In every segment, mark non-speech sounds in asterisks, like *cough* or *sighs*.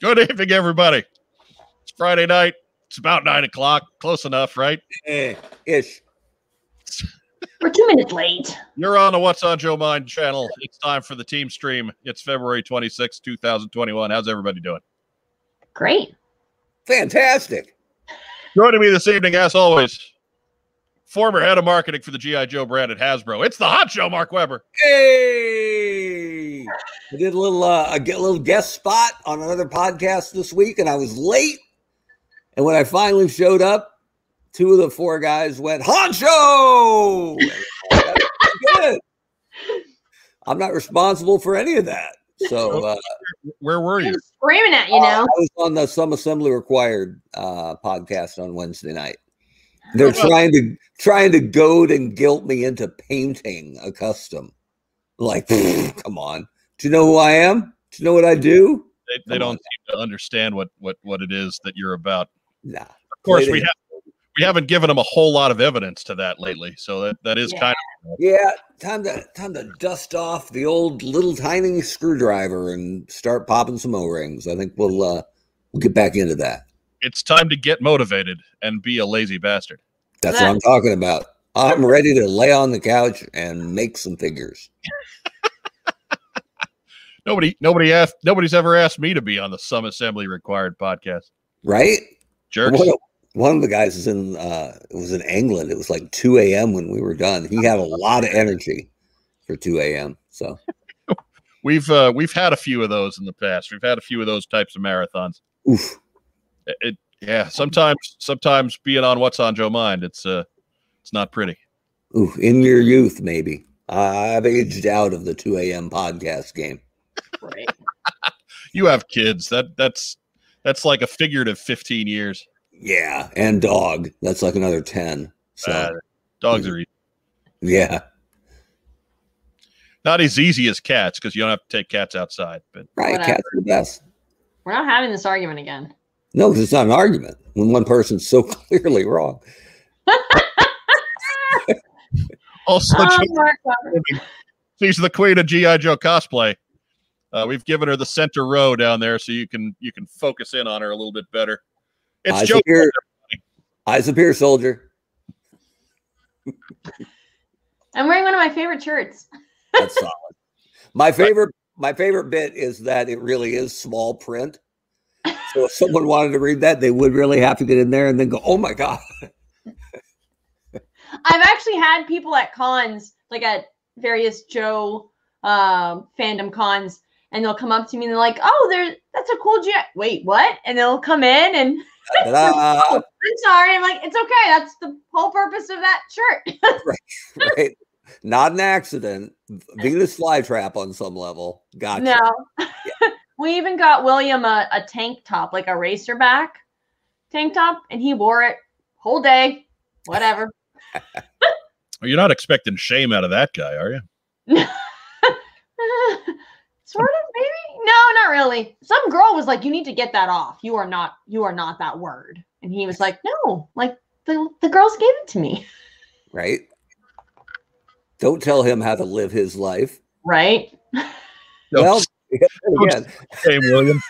Good evening, everybody. It's Friday night. It's about nine o'clock. Close enough, right? Eh, ish. We're two minutes late. You're on the What's on Joe Mind channel. It's time for the team stream. It's February 26, 2021. How's everybody doing? Great. Fantastic. Joining me this evening, as always, former head of marketing for the G.I. Joe brand at Hasbro. It's the Hot Joe, Mark Weber. Hey, I did a little uh, a get- little guest spot on another podcast this week, and I was late. And when I finally showed up, two of the four guys went Honcho. Good. I'm not responsible for any of that. So uh, Where were you? Screaming at you know. I was on the Some Assembly Required uh, podcast on Wednesday night. They're trying to trying to goad and guilt me into painting a custom. Like, *laughs* come on. Do you know who I am? to know what I do? They, they don't on. seem to understand what what what it is that you're about. Nah. Of course, we have we haven't given them a whole lot of evidence to that lately. So that that is Yeah. kind of Yeah, time to time to dust off the old little tiny screwdriver and start popping some O-rings. I think we'll uh we'll get back into that. it's time to get motivated and be a lazy bastard. That's what I'm talking about. I'm ready to lay on the couch and make some figures. *laughs* Nobody nobody asked nobody's ever asked me to be on the Some Assembly Required podcast. Right? Jerks. One of, one of the guys is in uh it was in England. It was like 2 a.m. when we were done. He had a lot of energy for 2 a.m. So *laughs* We've uh, we've had a few of those in the past. We've had a few of those types of marathons. oof. It, it- yeah, sometimes sometimes being on what's on Joe mind, it's uh it's not pretty. Ooh, in your youth, maybe. I've aged out of the 2 a.m. podcast game. Right. *laughs* You have kids. That that's that's like a figurative 15 years. Yeah, and dog. That's like another 10. So Uh, dogs are easy. yeah. not as easy as cats because you don't have to take cats outside. But Right. Whatever. Cats are the best. We're not having this argument again. No, because it's not an argument when one person's so *laughs* clearly wrong. also, *laughs* Oh, Joe- Mark she's the queen of GI Joe cosplay. Uh, we've given her the center row down there, so you can you can focus in on her a little bit better. It's eyes Joe. up here. Eyes up here, soldier. I'm wearing one of my favorite shirts. That's *laughs* solid. My favorite, my favorite bit is that it really is small print. So if someone wanted to read that, they would really have to get in there and then go, "Oh my god!" I've actually had people at cons, like at various Joe um, fandom cons, and they'll come up to me and they're like, "Oh, there, that's a cool jet." Wait, what? And they'll come in and *laughs* oh, I'm sorry. I'm like, it's okay. That's the whole purpose of that shirt. *laughs* right? right. Not an accident. Venus flytrap on some level. Gotcha. No. *laughs* we even got William a, a tank top, like a racerback tank top, and he wore it whole day. Whatever. You're not expecting shame out of that guy, are you? Sort of, maybe. No, not really. Some girl was like, "You need to get that off. You are not. You are not that word." And he was like, "No, like the the girls gave it to me, Right? Don't tell him how to live his life. right?" *laughs* No, Well, again, shame, William.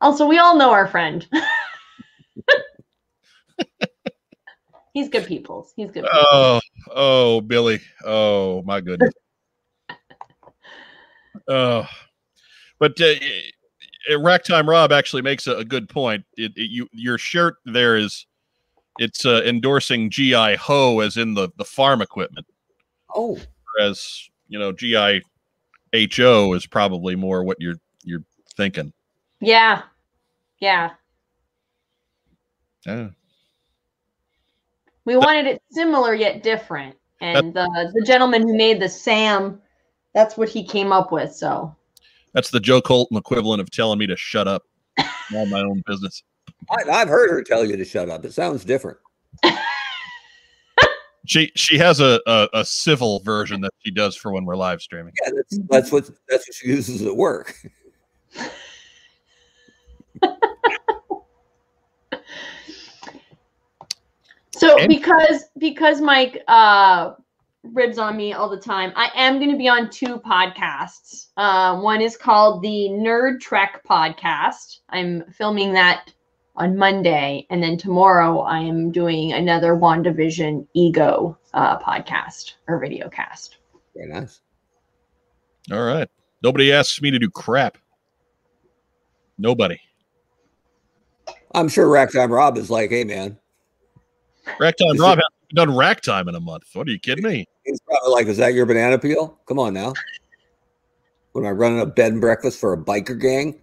Also, we all know our friend. *laughs* He's good people. He's good. People. Oh, oh, Billy. Oh, my goodness. Oh, but uh, uh, Racktime Rob actually makes a, a good point. It, it, you, your shirt there is, it's uh, endorsing GI Ho as in the the farm equipment, oh, whereas you know GI HO is probably more what you're you're thinking. Yeah, yeah. Yeah. We wanted it similar yet different, and the the gentleman who made the Sam, that's what he came up with. So That's the Joe Colton equivalent of telling me to shut up. *laughs* Mind my own business. I, I've heard her tell you to shut up. It sounds different. *laughs* She she has a, a a civil version that she does for when we're live streaming. Yeah, that's that's what that's what she uses at work. *laughs* So because because Mike uh ribs on me all the time. I am going to be on two podcasts. Uh, one is called the Nerd Trek podcast. I'm filming that on Monday, and then tomorrow I am doing another WandaVision Ego uh, podcast or video cast. Very nice. All right. Nobody asks me to do crap. Nobody. I'm sure Racktime Rob is like, hey man. Rack time. Rob hasn't done rack time in a month. What are you kidding me? He's probably like, is that your banana peel? Come on now. Am I running a bed and breakfast for a biker gang?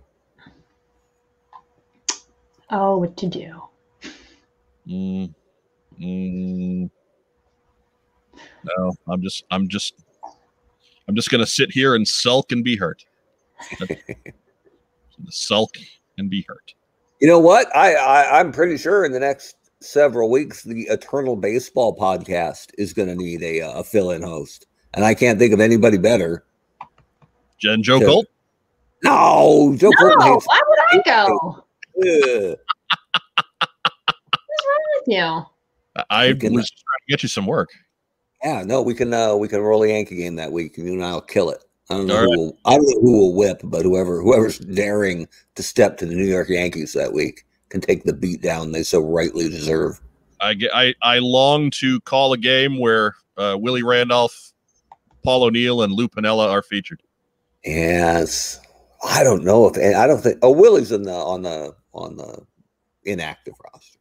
Oh, what to do? Mm, mm, no, I'm just, I'm just, I'm just gonna sit here and sulk and be hurt. *laughs* sulk and be hurt. You know what? I, I I'm pretty sure in the next several weeks the Eternal Baseball podcast is going to need a, a fill-in host, and I can't think of anybody better. Jen Joe Joe- Colt. No, Joe No, Colton hates why would I go? What's wrong with you? I can- was trying to get you some work. Yeah, no, we can uh we can roll a Yankee game that week, and you and I'll kill it. I don't know who right. will, I don't know who will whip, but whoever whoever's daring to step to the New York Yankees that week can take the beat down they so rightly deserve. I, get, I, I long to call a game where uh, Willie Randolph, Paul O'Neill, and Lou Piniella are featured. Yes, I don't know if I don't think. Oh, Willie's in the on the on the inactive roster,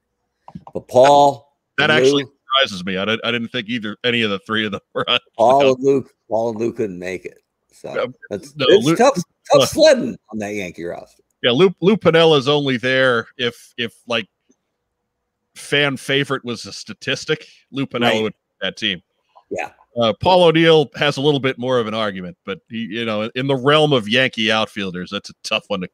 but Paul That and actually Lou- surprises me. I, didn't- I didn't think either any of the three of them were on. Paul and Luke Paul and Luke couldn't make it. So that's no, it's Luke- tough tough *laughs* sledding on that Yankee roster. Yeah, Lou, Lou Piniella's only there if if like fan favorite was a statistic. Lou Piniella Right. would that team. Yeah. Uh, Paul O'Neill has a little bit more of an argument, but he, you know, in the realm of Yankee outfielders, that's a tough one to.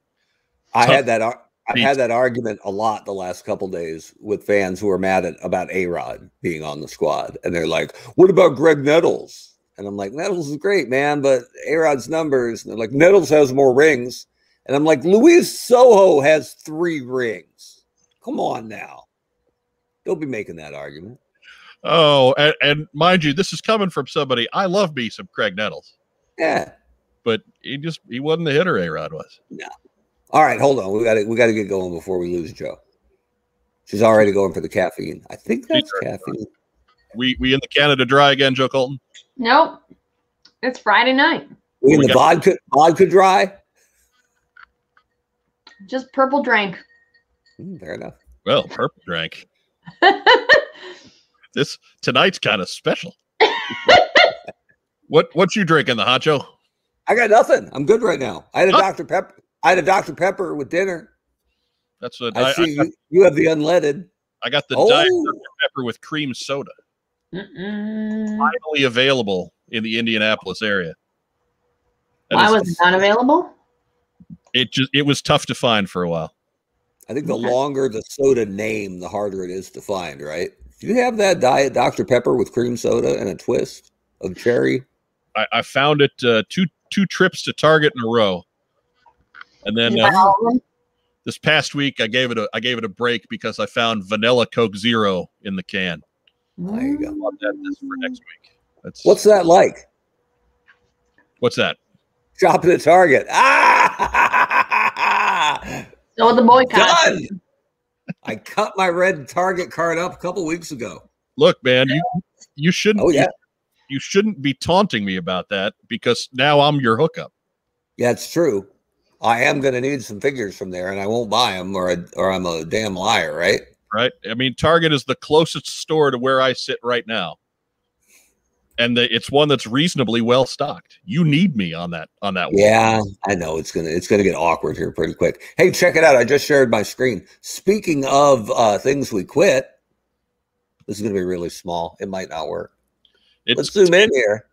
I Tough had that. ar- I've had that argument a lot the last couple days with fans who are mad at about A Rod being on the squad, and they're like, "What about Graig Nettles?" And I'm like, "Nettles is great, man, but A Rod's numbers." And they're like, "Nettles has more rings," and I'm like, "Luis Sojo has three rings. Come on now, don't be making that argument." Oh, and, and mind you, this is coming from somebody I love me some Craig Nettles, Yeah. but he just he wasn't the hitter A Rod was. No. All right, hold on. We got to we got to get going before we lose Joe. She's already going for the caffeine. I think that's Sure. caffeine. We we in the Canada Dry again, Joe Colton. Nope. It's Friday night. We in We the got- vodka vodka dry. Just purple drink. Hmm, fair enough. Well, purple drank. *laughs* This tonight's kind of special. *laughs* what what you drinking, the hot Joe? I got nothing. I'm good right now. I had a Huh? Dr. Pepper. I had a Dr. Pepper with dinner. That's what I, I, see I, you, you have the unleaded. I got the Oh. Diet Dr. Pepper with cream soda, Mm-mm. finally available in the Indianapolis area. That Why was it not available? It just it was tough to find for a while. I think the longer the soda name, the harder it is to find, right? Do you have that diet Dr. Pepper with cream soda and a twist of cherry? I, I found it uh, two two trips to Target in a row, and then uh, that all of them? this past week I gave it a I gave it a break because I found vanilla Coke Zero in the can. There you go. I want that this for next week. That's What's that like? what's that? Shopping at Target. Ah! *laughs* So the boycott. Done. I cut my red Target card up a couple weeks ago. Look, man, you you shouldn't Oh yeah, you shouldn't be taunting me about that because now I'm your hookup. yeah, it's true. I am going to need some figures from there, and I won't buy them, or I, or I'm a damn liar, right? right? I mean, Target is the closest store to where I sit right now, and the, it's one that's reasonably well stocked. You need me on that on that. one. Yeah, I know it's gonna it's gonna get awkward here pretty quick. Hey, check it out! I just shared my screen. Speaking of uh, things we quit, this is gonna be really small. It might not work. it's Let's zoom in here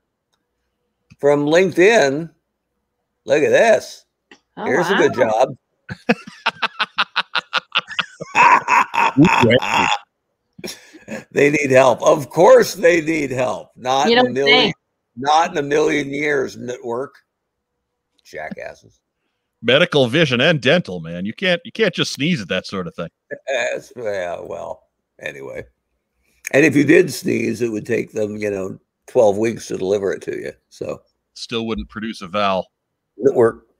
from LinkedIn. Look at this. Oh, Here's a good job. *laughs* *laughs* they need help. Of course, they need help. Not You in a million. say. Not in a million years. Network. Jackasses. medical, vision, and dental. Man, you can't you can't just sneeze at that sort of thing. Yes, yeah, well, anyway. And if you did sneeze, it would take them, you know, 12 weeks to deliver it to you. So Still wouldn't produce a vowel. it worked.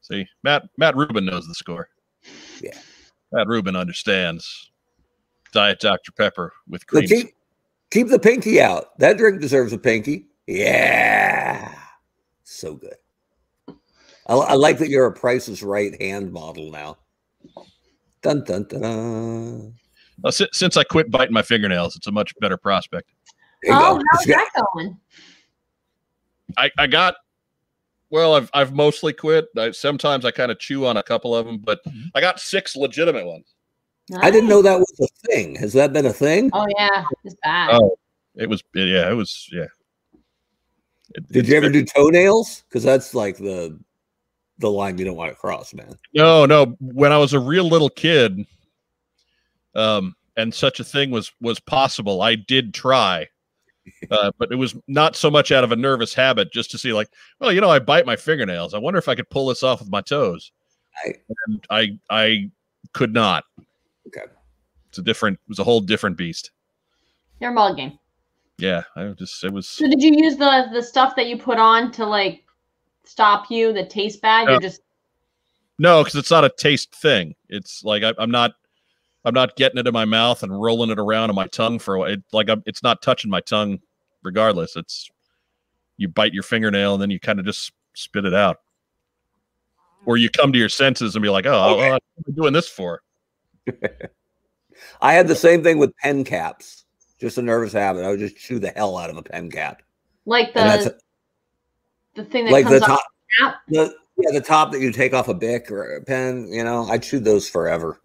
See, Matt Matt Rubin knows the score. Yeah. Matt Rubin understands Diet Dr. Pepper with So cream. keep keep the pinky out. That drink deserves a pinky. Yeah. So good. I, I like that you're a Price is Right hand model now. Dun dun dun. dun. Uh, si- since I quit biting my fingernails, it's a much better prospect. Oh, go. how's that going? I, I got well, I've I've mostly quit. I, sometimes I kind of chew on a couple of them, but Mm-hmm. I got six legitimate ones. I didn't know that was a thing. Has that been a thing? Oh yeah, it's bad. Oh, it was yeah, it was yeah. It- Did you ever do toenails? Because that's like the the line you don't want to cross, man. No, no. When I was a real little kid, um, and such a thing was was possible, I did try, uh, but it was not so much out of a nervous habit, just to see, like, well, you know, I bite my fingernails. I wonder if I could pull this off with my toes. I- and I I could not. Okay. It's a different. It was a whole different beast. Your ball game. Yeah, I just it was. So did you use the the stuff that you put on to like stop you that taste bad? No. You're just No, because it's not a taste thing. It's like I, I'm not, I'm not getting it in my mouth and rolling it around in my tongue for a while. It, like I'm, it's not touching my tongue, regardless. It's you bite your fingernail and then you kind of just spit it out, or you come to your senses and be like, oh, oh Okay. Oh, what am I doing this for? I had the same thing with pen caps. Just a nervous habit. I would just chew the hell out of a pen cap. like the the thing that like comes the off top, the cap. the yeah, the top that you take off a bic or a pen. You know, I chewed those forever.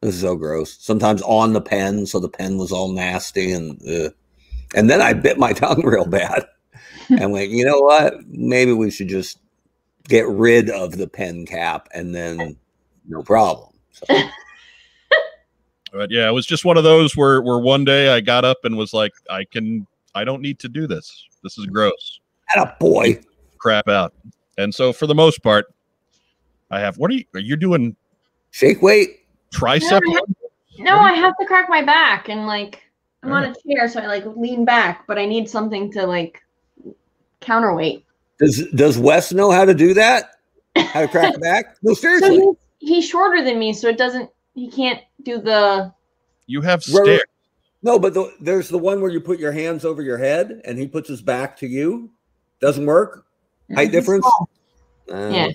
This is so gross. Sometimes on the pen, so the pen was all nasty, and uh, and then I bit my *laughs* tongue real bad, *laughs* and went, you know what? Maybe we should just get rid of the pen cap, and then no problem. So, But yeah, it was just one of those where where one day I got up and was like, I can, I don't need to do this. This is gross. a boy. Crap out. And so for the most part, I have. What are you? Are you doing Shake weight. tricep? No, No, I have to crack my back and like I'm on ah. a chair, so I like lean back, but I need something to like counterweight. Does Does Wes know how to do that? How to crack the back? No, *laughs* So seriously. he's, he's shorter than me, so it doesn't. He can't do the. You have Right, right. stairs. No, but the, there's the one where you put your hands over your head and he puts his back to you. Doesn't work. Height difference. Uh, Yeah.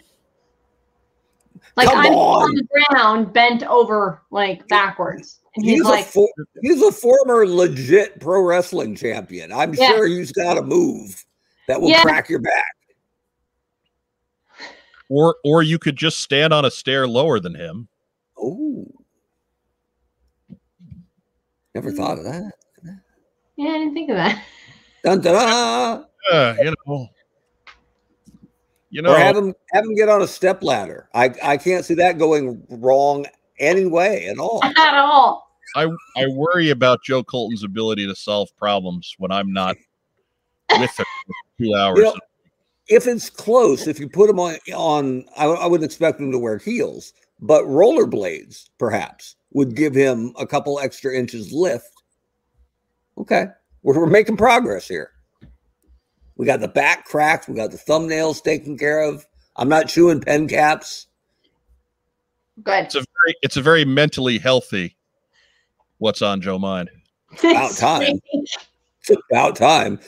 Like Come I'm on. on the ground, bent over like backwards, and he's, He's, like, a for, he's a former legit pro wrestling champion. I'm Yeah. sure he's got a move that will Yeah. crack your back. Or or you could just stand on a stair lower than him. Oh, never thought of that. "Yeah, I didn't think of that." Dun, dun, dun. Uh, you know. You know, Or have him have him get on a step ladder. I I can't see that going wrong anyway at all. *laughs* At all. I I worry about Joe Colton's ability to solve problems when I'm not *laughs* with him for two hours. You know, if it's close, if you put him on, on I, I wouldn't expect him to wear heels, but rollerblades perhaps would give him a couple extra inches lift. Okay, we're, we're making progress here. We got the back cracked, we got the thumbnails taken care of. I'm not chewing pen caps. Good. it's a very it's a very mentally healthy. What's on Joe mind? About time. It's *laughs* about time.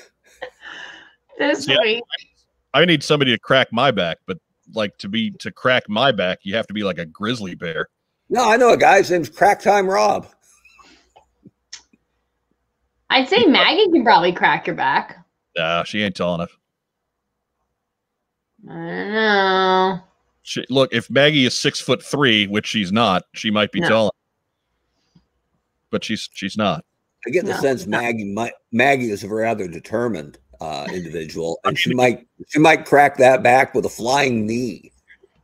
This Yeah. week. I need somebody to crack my back, but like to be to crack my back, you have to be like a grizzly bear. No, I know a guy. His name's Crack Time Rob. I'd say Maggie can probably crack your back. Nah, she ain't tall enough. I don't know. She, look, if Maggie is six foot three, which she's not, she might be No. tall. But she's she's not. I get the No, sense. Maggie might Maggie is rather determined uh, individual, and she might she might crack that back with a flying knee.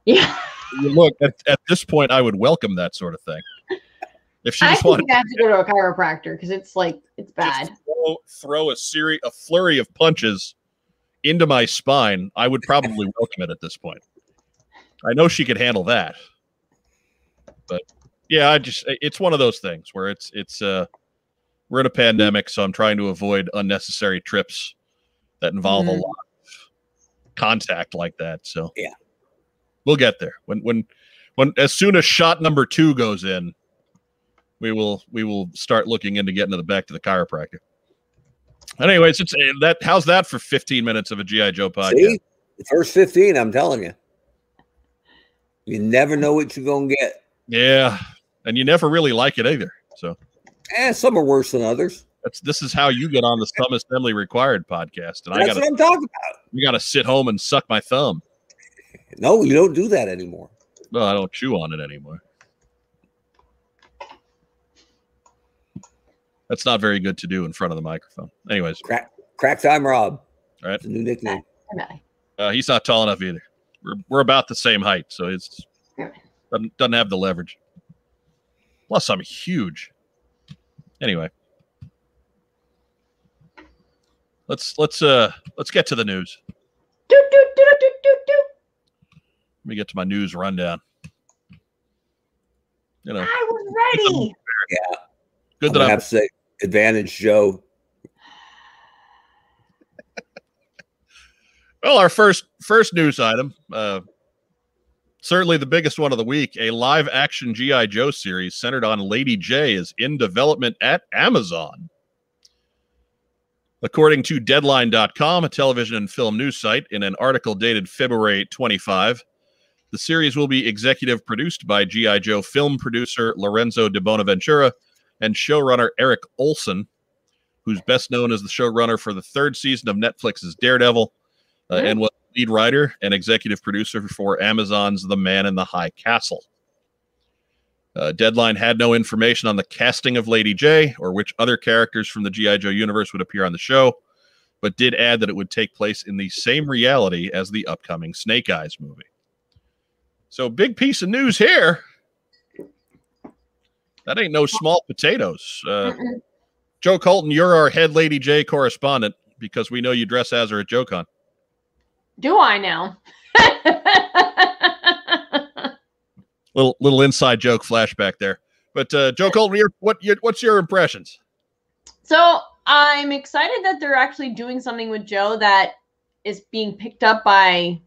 Yeah. Look, at, at this point, I would welcome that sort of thing. If she I just think wanted you have to go to a chiropractor because it's like it's bad. throw, throw a series, a flurry of punches into my spine, I would probably *laughs* welcome it at this point. I know she could handle that, but yeah, I just it's one of those things where it's it's uh we're in a pandemic, so I'm trying to avoid unnecessary trips that involve a Mhm. lot of contact like that. So Yeah. we'll get there when when when as soon as shot number two goes in, we will we will start looking into getting to the back to the chiropractor. Anyways, it's uh, that. How's that for 15 minutes of a GI Joe podcast? See, the first fifteen, I'm telling you, you never know what you're gonna get. Yeah, and you never really like it either. So Eh, some are worse than others. That's this is how you get on the Some Assembly Required podcast, and I gotta what I'm talking about. you gotta sit home and suck my thumb. No, you don't do that anymore. No, I don't chew on it anymore. That's not very good to do in front of the microphone. Anyways, Crack, crack time, Rob. All right. It's a new nickname. Bye. uh, he's not tall enough either. We're, we're about the same height, so it's doesn't, doesn't have the leverage. Plus, I'm huge. Anyway, let's let's uh let's get to the news. Do, do, do, do, do, do, do. Let me get to my news rundown. You know, I was ready. Yeah, good I'm that gonna I'm have to say, advantage Joe. *sighs* Well, our first first news item, uh, certainly the biggest one of the week, a live action GI Joe series centered on Lady Jaye is in development at Amazon. According to Deadline.com, a television and film news site, in an article dated February 25, the series will be executive produced by GI Joe film producer Lorenzo di Bonaventura and showrunner Erik Oleson, who's best known as the showrunner for the third season of Netflix's Daredevil uh, Mhm. and was lead writer and executive producer for Amazon's The Man in the High Castle. Uh, Deadline had no information on the casting of Lady Jaye or which other characters from the G.I. Joe universe would appear on the show, but did add that it would take place in the same reality as the upcoming Snake Eyes movie. So, big piece of news here. That ain't no small potatoes. Uh, Joe Colton, you're our head Lady Jaye correspondent because we know you dress as her at JoeCon. Do I now? *laughs* little little inside joke flashback there. But uh, Joe Colton, your, what your, what's your impressions? so I'm excited that they're actually doing something with Joe that is being picked up by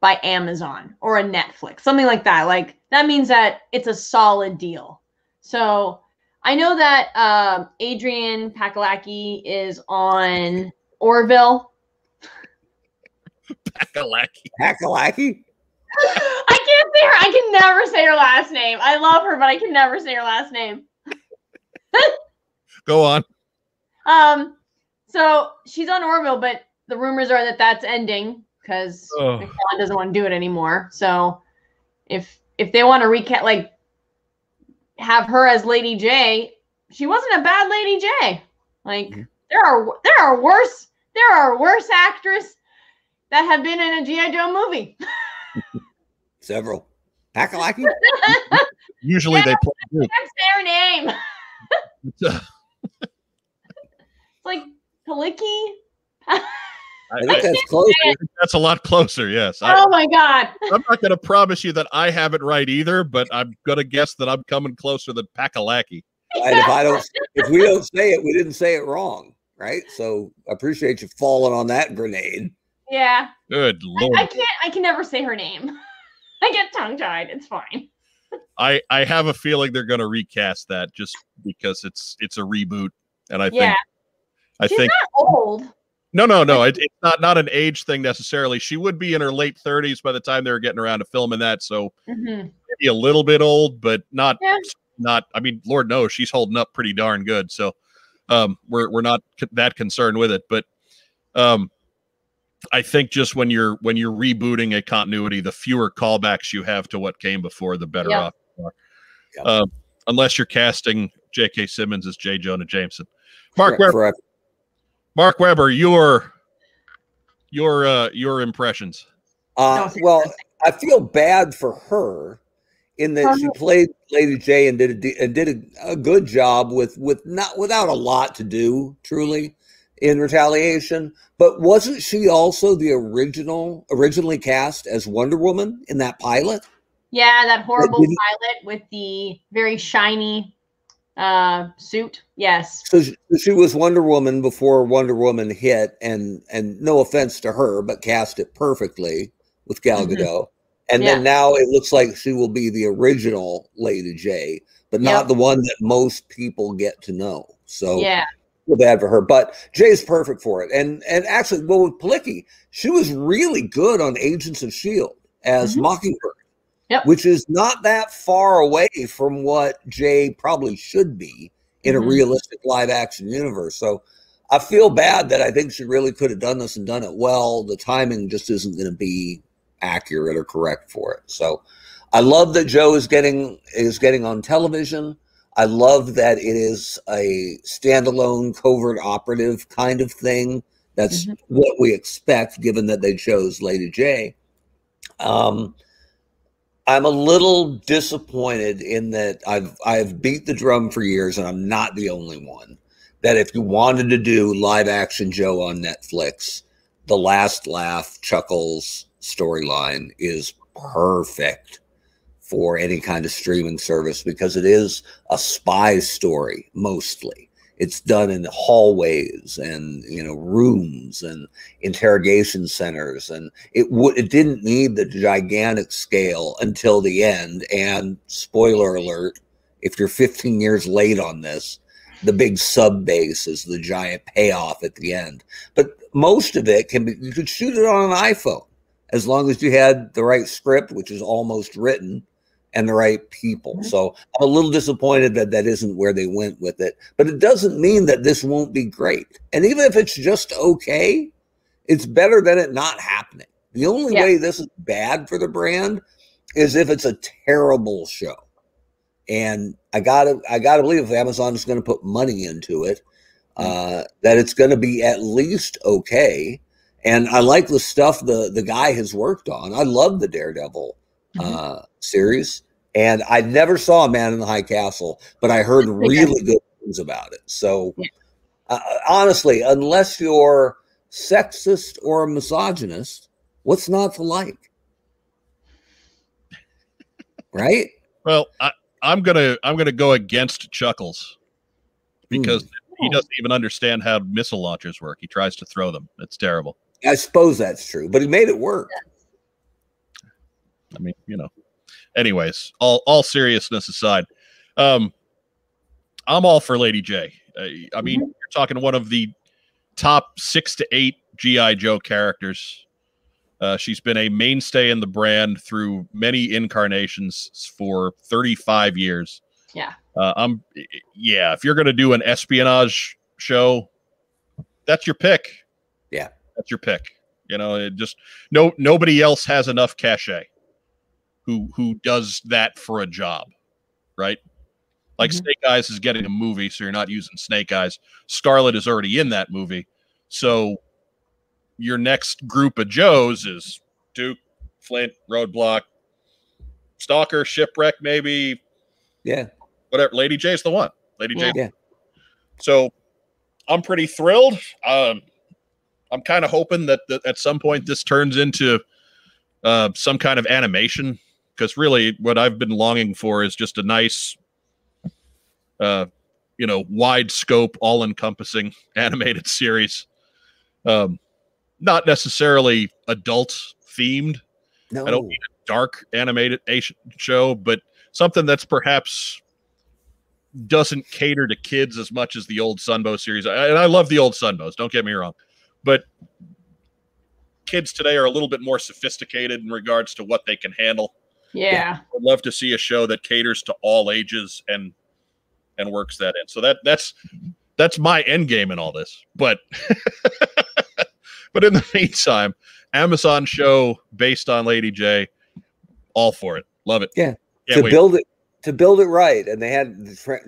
by Amazon or a Netflix, something like that. Like that means that it's a solid deal. So I know that um, Adrian Pakalaki is on Orville. *laughs* Pakalaki. Hackalaki? *laughs* I can't say her. I can never say her last name. I love her, but I can never say her last name. Go on. Um, so she's on Orville, but the rumors are that that's ending because Oh. MacFarlane doesn't want to do it anymore. So if if they want to recap, like have her as Lady Jaye, she wasn't a bad Lady Jaye. Like Mhm. there are there are worse there are worse actors that have been in a GI Joe movie. *laughs* Several. Hackalaki? *laughs* Usually they play group. That's their name. *laughs* It's like Kaliki. I I- think that's *laughs* close. that's a lot closer. Yes, I, Oh my god. I'm not going to promise you that I have it right either, but I'm going to guess that I'm coming closer than Pakalaki. And if I don't, if we don't say it, we didn't say it wrong, right? So I appreciate you falling on that grenade. Yeah. Good I, lord. I can't I can never say her name. *laughs* I get tongue tied. It's fine. *laughs* I I have a feeling they're going to recast that just because it's it's a reboot, and I Yeah. think I She's think not old. no no no it, it's not not an age thing necessarily. She would be in her late 30s by the time they were getting around to filming that, so Mhm. maybe a little bit old, but not Yeah. not. I mean, Lord knows she's holding up pretty darn good. So um, we're we're not c- that concerned with it, but um, I think just when you're when you're rebooting a continuity, the fewer callbacks you have to what came before, the better Yeah. off you are. Yeah. Um, unless you're casting J.K. Simmons as J. Jonah Jameson. Mark Correct- Weber, correct. Mark Weber, your your uh, your impressions. Uh, well. I feel bad for her in that she Um, played Lady Jaye and did a, and did a, a good job with with not without a lot to do truly in retaliation. But wasn't she also the original originally cast as Wonder Woman in that pilot? Yeah, that horrible didn't- pilot with the very shiny Uh, suit, yes. So she, she was Wonder Woman before Wonder Woman hit, and and no offense to her, but cast it perfectly with Gal Mhm. Gadot. And Yeah. then now it looks like she will be the original Lady Jaye, but not Yep. the one that most people get to know. So Yeah. Feel bad for her, but Jaye's perfect for it. And and actually, well, with Plicky, she was really good on Agents of Shield as Mhm. Mockingbird, Yep. which is not that far away from what Jaye probably should be in a Mhm. realistic live action universe. So I feel bad that I think she really could have done this and done it well. The timing just isn't going to be accurate or correct for it. So I love that Joe is getting is getting on television. I love that it is a standalone covert operative kind of thing. That's Mhm. what we expect, given that they chose Lady Jaye. Um, I'm a little disappointed in that I've I've beat the drum for years, and I'm not the only one. That if you wanted to do live action Joe on Netflix, the Last Laugh Chuckles storyline is perfect for any kind of streaming service because it is a spy story mostly. It's done in hallways and you know rooms and interrogation centers, and it it didn't need the gigantic scale until the end. And spoiler alert: if you're 15 years late on this, the big sub base is the giant payoff at the end. But most of it can be you could shoot it on an iPhone as long as you had the right script, which is almost written, and the right people. Mhm. So I'm a little disappointed that that isn't where they went with it. But it doesn't mean that this won't be great. And even if it's just okay, it's better than it not happening. The only Yeah. way this is bad for the brand is if it's a terrible show. And I gotta I gotta believe if Amazon is gonna put money into it, uh, that it's gonna be at least okay. And I like the stuff the the guy has worked on. I love the Daredevil Mhm. uh, series, and I never saw a Man in the High Castle, but I heard *laughs* pretty really good things about it. So, Yeah. uh, honestly, unless you're sexist or a misogynist, what's not to like? *laughs* Right? Well, I, I'm gonna I'm gonna go against Chuckles because he Oh. doesn't even understand how missile launchers work. He tries to throw them. It's terrible. I suppose that's true, but he made it work. I mean, you know. Anyways, all all seriousness aside, um, I'm all for Lady Jaye. Uh, I mean, you're talking one of the top six to eight GI Joe characters. Uh, she's been a mainstay in the brand through many incarnations for 35 years. Yeah. Uh, I'm, yeah. If you're gonna do an espionage show, that's your pick. Yeah. that's your pick. You know, it just no nobody else has enough cachet who who does that for a job, right? Like Mhm. Snake Eyes is getting a movie, so you're not using Snake Eyes. Scarlett is already in that movie, so your next group of Joes is Duke, Flint, Roadblock, Stalker, Shipwreck, maybe Yeah. whatever. Lady Jaye's the one. Lady Jaye. Yeah. So I'm pretty thrilled. Um, I'm kind of hoping that, that at some point this turns into uh, some kind of animation because really what I've been longing for is just a nice, uh, you know, wide scope, all encompassing *laughs* animated series. Um, not necessarily adult themed, No. I don't mean a dark animated show, but something that's perhaps doesn't cater to kids as much as the old Sunbow series. I, and I love the old Sunbows, don't get me wrong, but kids today are a little bit more sophisticated in regards to what they can handle. Yeah. I'd love to see a show that caters to all ages and and works that in. So that that's that's my end game in all this. But *laughs* but in the meantime, Amazon show based on Lady Jaye, all for it. Love it. Yeah. Can't to wait. build it to build it right and they had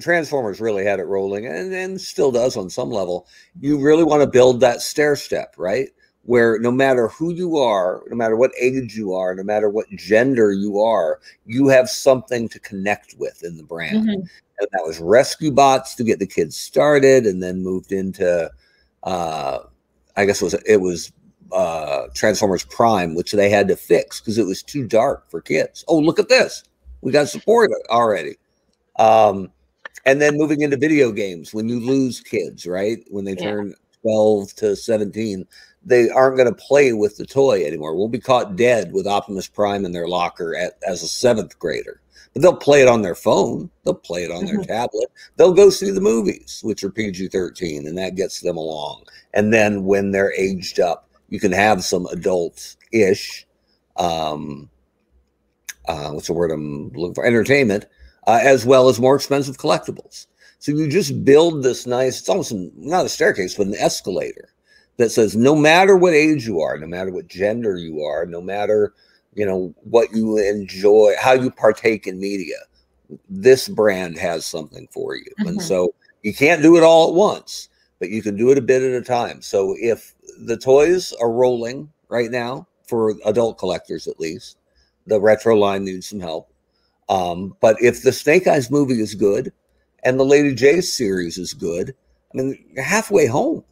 transformers really had it rolling and, and still does on some level you really want to build that stair step right where no matter who you are no matter what age you are no matter what gender you are you have something to connect with in the brand Mhm. and that was rescue bots to get the kids started and then moved into uh i guess it was it was uh transformers prime which they had to fix because it was too dark for kids oh look at this we got support already um and then moving into video games, when you lose kids, right? When they Yeah. turn 12 to 17, they aren't going to play with the toy anymore. We'll be caught dead with Optimus Prime in their locker at, as a seventh grader. But they'll play it on their phone. They'll play it on their Mhm. tablet. They'll go see the movies, which are PG 13, and that gets them along. And then when they're aged up, you can have some adult ish, um, uh, what's the word I'm looking for? Entertainment, uh, as well as more expensive collectibles. So you just build this nice, it's almost an- not a staircase, but an escalator that says no matter what age you are, no matter what gender you are, no matter you know what you enjoy, how you partake in media, this brand has something for you. And Mhm. so you can't do it all at once, but you can do it a bit at a time. So if the toys are rolling right now for adult collectors at least, the retro line needs some help. Um, but if the Snake Eyes movie is good and the Lady Jaye series is good, I mean, you're halfway home.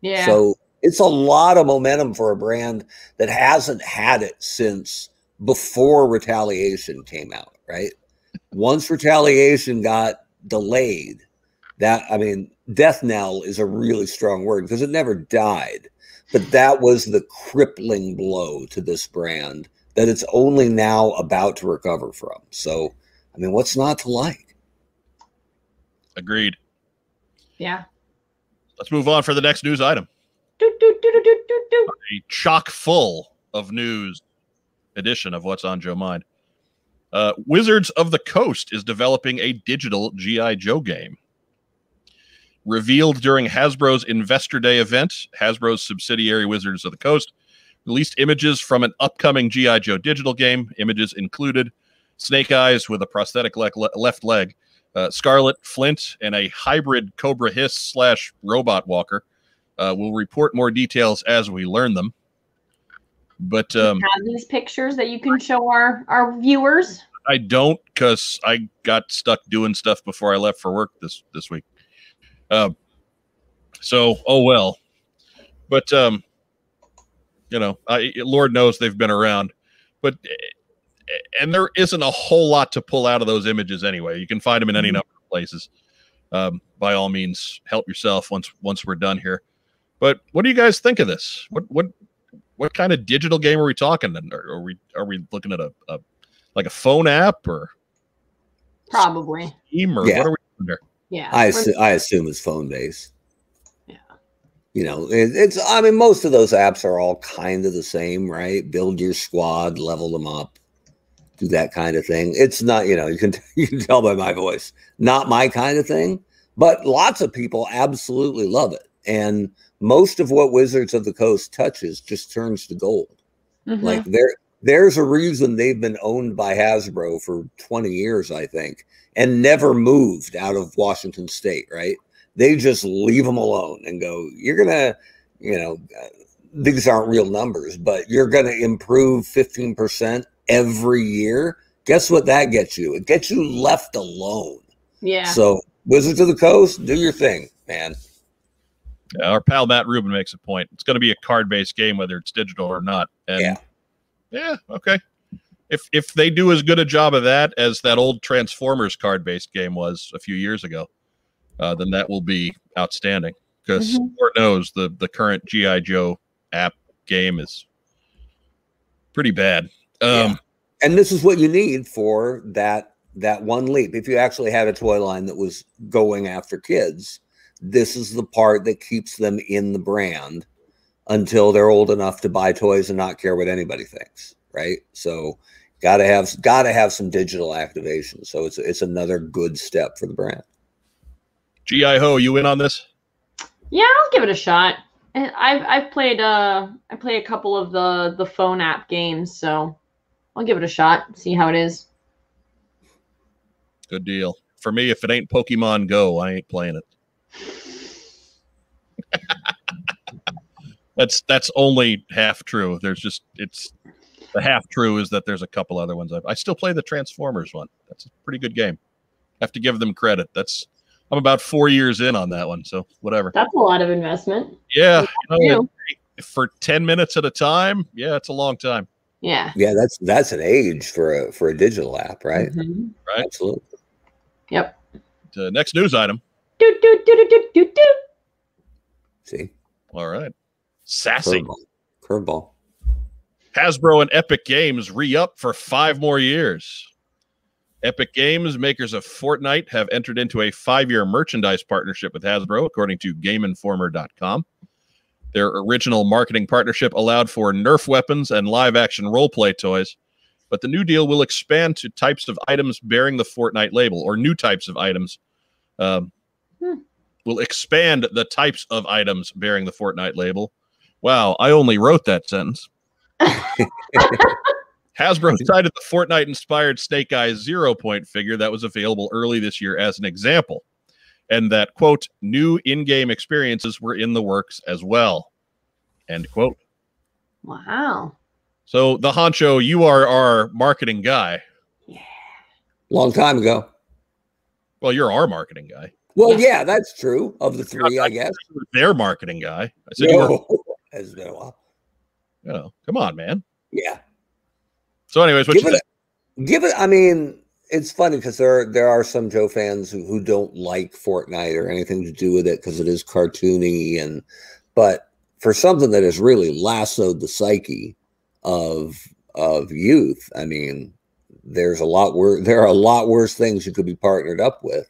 Yeah. So it's a lot of momentum for a brand that hasn't had it since before Retaliation came out, right? Once Retaliation got delayed, that I mean, death knell is a really strong word because it never died, but that was the crippling blow to this brand that it's only now about to recover from. So, I mean, what's not to like? Agreed. yeah. Let's move on for the next news item. A chock full of news edition of What's on Joe Mind. Uh, Wizards of the Coast is developing a digital G.I. Joe game. Revealed during Hasbro's Investor Day event, Hasbro's subsidiary Wizards of the Coast released images from an upcoming G.I. Joe digital game. Images included Snake Eyes with a prosthetic le- left leg, uh, Scarlett Flint, and a hybrid Cobra Hiss slash robot walker. Uh, we'll report more details as we learn them. But um, have these pictures that you can show our our viewers. I don't because I got stuck doing stuff before I left for work this this week. Um, so oh well, but um, you know, I Lord knows they've been around, but and there isn't a whole lot to pull out of those images anyway. You can find them in any Mhm. number of places. Um, by all means, help yourself once once we're done here. But what do you guys think of this? What what what kind of digital game are we talking? And Are, are we are we looking at a, a like a phone app or Probably. Steam or Yeah. what are we doing there? Yeah. I, assu- I assume it's phone based. Yeah. You know, it, it's, I mean, most of those apps are all kind of the same, right? Build your squad, level them up, do that kind of thing. It's not, you know, you can, *laughs* you can tell by my voice, not my kind of thing, but lots of people absolutely love it. And most of what Wizards of the Coast touches just turns to gold. Mhm. Like there, there's a reason they've been owned by Hasbro for 20 years, I think, and never moved out of Washington State. Right? They just leave them alone and go. You're gonna, you know, uh, these aren't real numbers, but you're gonna improve 15 percent every year. Guess what that gets you? It gets you left alone. yeah. So Wizards of the Coast, do your thing, man. Our pal Matt Rubin makes a point. It's going to be a card-based game, whether it's digital or not. And Yeah. yeah, okay. If if they do as good a job of that as that old Transformers card-based game was a few years ago, uh, then that will be outstanding. Because Mhm. Lord knows the the current GI Joe app game is pretty bad. Um, Yeah. and this is what you need for that that one leap if you actually had a toy line that was going after kids this is the part that keeps them in the brand until they're old enough to buy toys and not care what anybody thinks right so gotta have gotta have some digital activation so it's it's another good step for the brand GI Ho, you in on this? Yeah, I'll give it a shot. And I've I've played uh I play a couple of the the phone app games, so I'll give it a shot. See how it is. Good deal. For me, if it ain't Pokemon Go, I ain't playing it. That's that's only half true. There's just it's the half true is that there's a couple other ones. I've, I still play the Transformers one. That's a pretty good game. Have to give them credit. That's I'm about four years in on that one, so whatever. That's a lot of investment. Yeah, you know, for ten minutes at a time, yeah, it's a long time. Yeah. yeah that's that's an age for a for a digital app right Mhm. absolutely Yep. uh, next news item. Do, do, do, do, do, do, do. See, All right. Sassy. curveball. Curveball. Hasbro and Epic Games re up for five more years. Epic Games, makers of Fortnite, have entered into a five year merchandise partnership with Hasbro, according to GameInformer.com. Their original marketing partnership allowed for Nerf weapons and live action roleplay toys, but the new deal will expand to types of items bearing the Fortnite label, or new types of items. Um, Hmm. Will expand the types of items bearing the Fortnite label. Wow, I only wrote that sentence. *laughs* Hasbro cited the Fortnite inspired Snake Eyes Zero Point figure that was available early this year as an example, and that, quote, new in game experiences were in the works as well, end quote. Wow. So, the honcho, you are our marketing guy. Yeah. Long time ago. Well, you're our marketing guy. Well, yeah, that's true. Of the three, I guess. Their marketing guy. I said, No. *laughs* *laughs* It's been a while. you know, come on, man. Yeah. So, anyways, what Give you it, give it. I mean, it's funny because there there are some Joe fans who, who don't like Fortnite or anything to do with it because it is cartoony and, but for something that has really lassoed the psyche of of youth, I mean, there's a lot worse. *laughs* There are a lot worse things you could be partnered up with,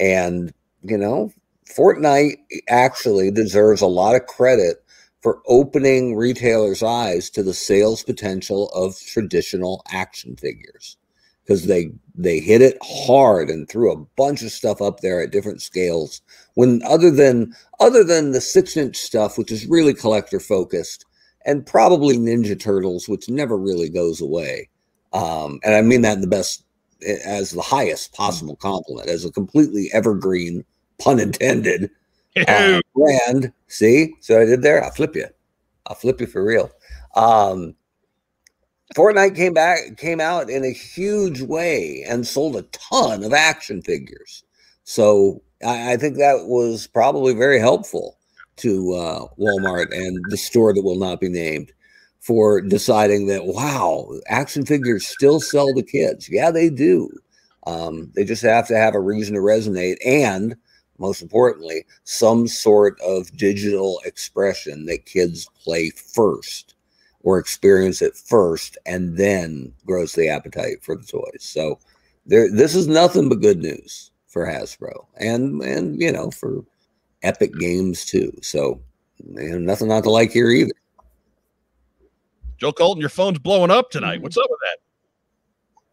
and you know, Fortnite actually deserves a lot of credit for opening retailers' eyes to the sales potential of traditional action figures. Because they they hit it hard and threw a bunch of stuff up there at different scales when other than other than the six inch stuff which is really collector focused and probably ninja turtles which never really goes away. Um, and i mean that in the best as the highest possible compliment as a completely evergreen pun *laughs* intended uh, brand. See, so I did there. I'll flip you. I'll flip you for real. Um, Fortnite came back, came out in a huge way and sold a ton of action figures. So I, I think that was probably very helpful to uh, Walmart and the store that will not be named for deciding that wow, action figures still sell to kids. Yeah, they do. Um, they just have to have a reason to resonate and most importantly, some sort of digital expression that kids play first or experience it first and then grows the appetite for the toys. So there this is nothing but good news for Hasbro and and you know for Epic Games too. So nothing not to like here either. Joe Colton, your phone's blowing up tonight. What's up with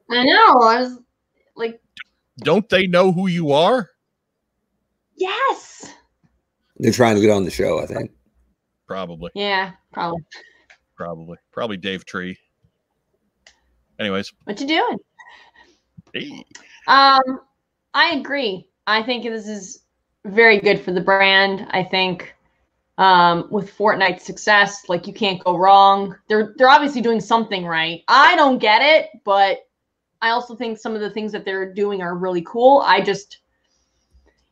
that? I know. I was like, Don't they know who you are? yes. They're trying to get on the show, I think. Probably, Yeah, probably. probably, probably Dave Tree. Anyways, What you doing? hey, Um, I agree. I think this is very good for the brand. I think um, with Fortnite's success, like you can't go wrong. They're they're obviously doing something right. I don't get it, but I also think some of the things that they're doing are really cool. I just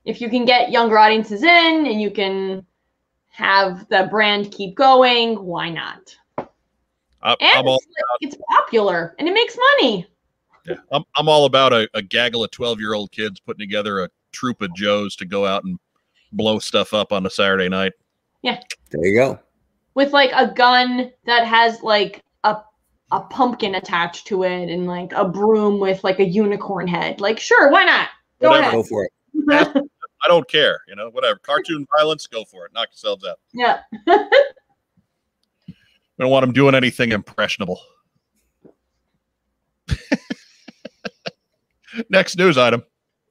if you can get younger audiences in and you can have the brand keep going, why not? I, And it's, it's popular and it makes money. yeah, I'm, I'm all about a, a gaggle of 12 year old kids putting together a troop of Joes to go out and blow stuff up on a Saturday night. There you go. with like a gun that has like a a pumpkin attached to it and like a broom with like a unicorn head. Like, sure, why not? Go Whatever. Go for it. *laughs* I don't care, you know, whatever. Cartoon violence, go for it. Knock yourselves out. yeah. We *laughs* don't want them doing anything impressionable. *laughs* Next news item.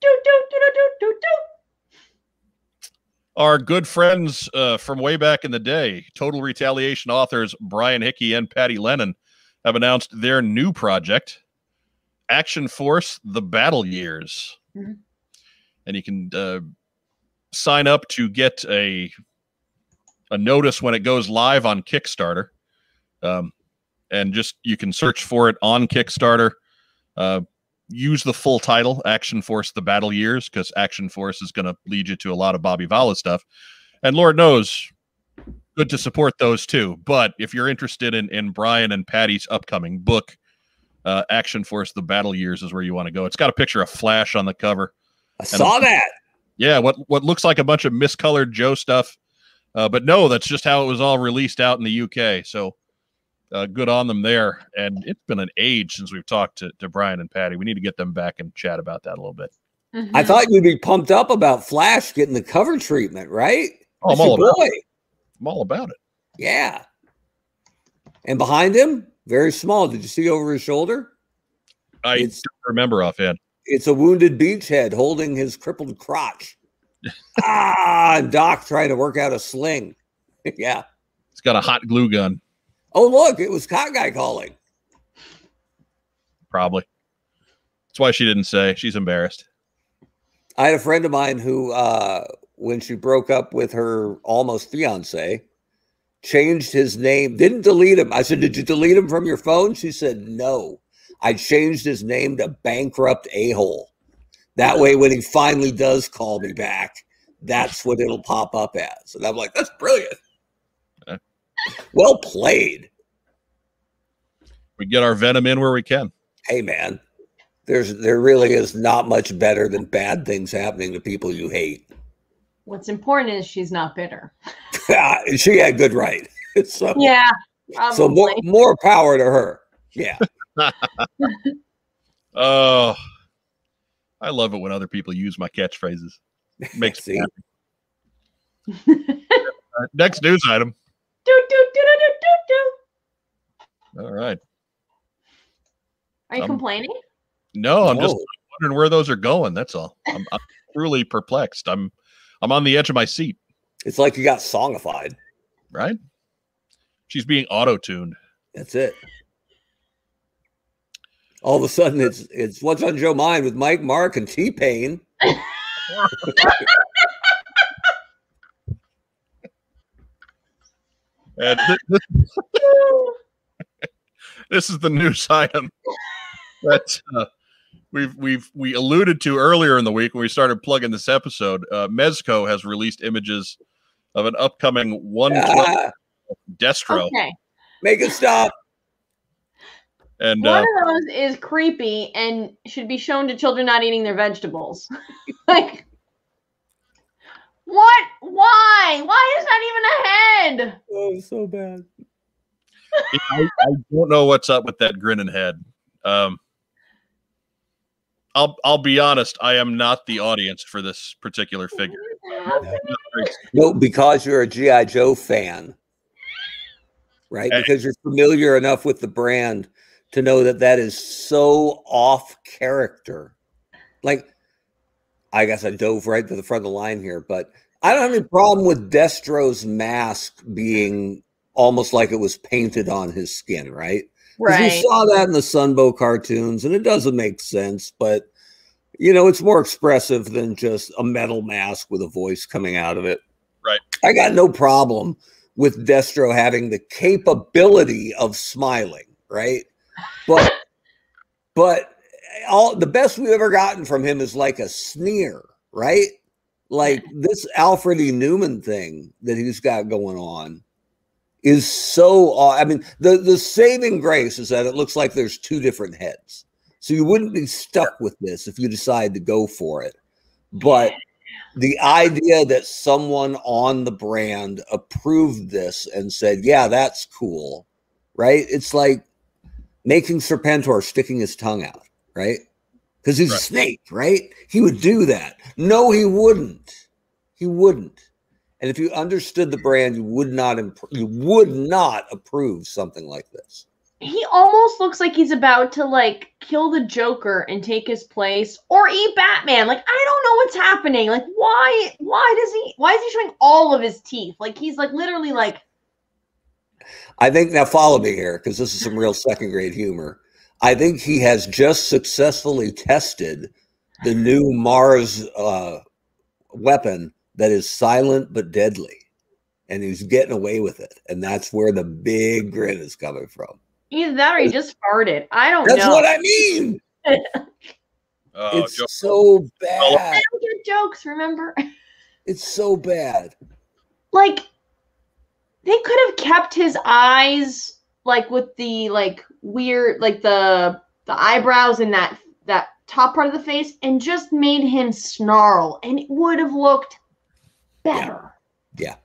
Do, do, do, do, do, do, do. Our good friends uh, from way back in the day, Total Retaliation authors Brian Hickey and Patty Lennon, have announced their new project, Action Force: The Battle Years, Mhm. and you can uh, sign up to get a a notice when it goes live on Kickstarter, um, and just you can search for it on Kickstarter. Uh, use the full title action force the battle years because action force is going to lead you to a lot of bobby vala stuff. And lord knows good to support those too. But if you're interested in in brian and patty's upcoming book uh, action force the battle years is where you want to go. It's got a picture of flash on the cover. I saw that. Yeah, what what looks like a bunch of miscolored Joe stuff, uh, but no, that's just how it was all released out in the UK. So uh, good on them there. And it's been an age since we've talked to, to Brian and Patty. We need to get them back and chat about that a little bit. Mm-hmm. I thought you'd be pumped up about Flash getting the cover treatment, right? Oh, I'm all about boy. it. I'm all about it. Yeah. And behind him, very small. Did you see over his shoulder? I It's- don't remember offhand. It's a wounded beachhead holding his crippled crotch. *laughs* ah, Doc trying to work out a sling. *laughs* yeah. It's got a hot glue gun, Oh, look, it was Cock Guy calling. probably. That's why she didn't say. She's embarrassed. I had a friend of mine who, uh, when she broke up with her almost fiance, changed his name, didn't delete him. I said, Did you delete him from your phone? She said, No. I changed his name to bankrupt a hole. That way, when he finally does call me back, that's what it'll pop up as. And I'm like, That's brilliant. Okay. Well played. We get our venom in where we can. Hey, man, there's there really is not much better than bad things happening to people you hate. What's important is she's not bitter. *laughs* she had good right. *laughs* So, Yeah. so more more power to her. Yeah. *laughs* Oh, I love it when other people use my catchphrases. Makes me happy. Uh, next news item. Do, do, do, do, do, do, do. All right. Are you Um, complaining? No, I'm just wondering where those are going. That's all. I'm, I'm truly perplexed. I'm I'm on the edge of my seat. It's like you got songified. Right? She's being auto tuned. That's it. All of a sudden, it's it's what's on Joe mind with Mike, Mark, and T Pain. *laughs* *laughs* And th- th- *laughs* this is the news item that uh, we've we've we alluded to earlier in the week when we started plugging this episode. Uh, Mezco has released images of an upcoming 112 Ah, Destro, Okay. make it stop. and One uh, of those is creepy and should be shown to children not eating their vegetables. *laughs* like, what? Why? Why is that even a head? Oh, so bad. *laughs* I, I don't know what's up with that grinning head. Um, I'll I'll be honest. I am not the audience for this particular figure. No, because you're a GI Joe fan, right? Hey. Because you're familiar enough with the brand to know that that is so off character. Like, I guess I dove right to the front of the line here, but I don't have any problem with Destro's mask being almost like it was painted on his skin, right? We Right. saw that in the Sunbow cartoons, and it doesn't make sense, but you know, it's more expressive than just a metal mask with a voice coming out of it. Right. I got no problem with Destro having the capability of smiling, right? But but all the best we've ever gotten from him is like a sneer, right? Like this Alfred E. Neuman thing that he's got going on is so I mean the the saving grace is that it looks like there's two different heads. So you wouldn't be stuck with this if you decide to go for it. But the idea that someone on the brand approved this and said, "Yeah, that's cool." Right? It's like making Serpentor sticking his tongue out, right? Cuz he's Right. a snake, right? He would do that. No, he wouldn't. He wouldn't. And if you understood the brand, you would not imp- you would not approve something like this. He almost looks like he's about to like kill the Joker and take his place or eat Batman. Like I don't know what's happening. Like why why does he why is he showing all of his teeth? Like he's like literally like I think now follow me here because this is some real second grade humor. I think he has just successfully tested the new Mars uh, weapon that is silent but deadly, and he's getting away with it, and that's where the big grin is coming from. either that or he just farted. I don't That's know. That's what I mean. oh, it's Joe, so I bad. don't get jokes, remember? It's so bad. like they could have kept his eyes like with the like weird like the the eyebrows and that that top part of the face and just made him snarl, and it would have looked better. Yeah.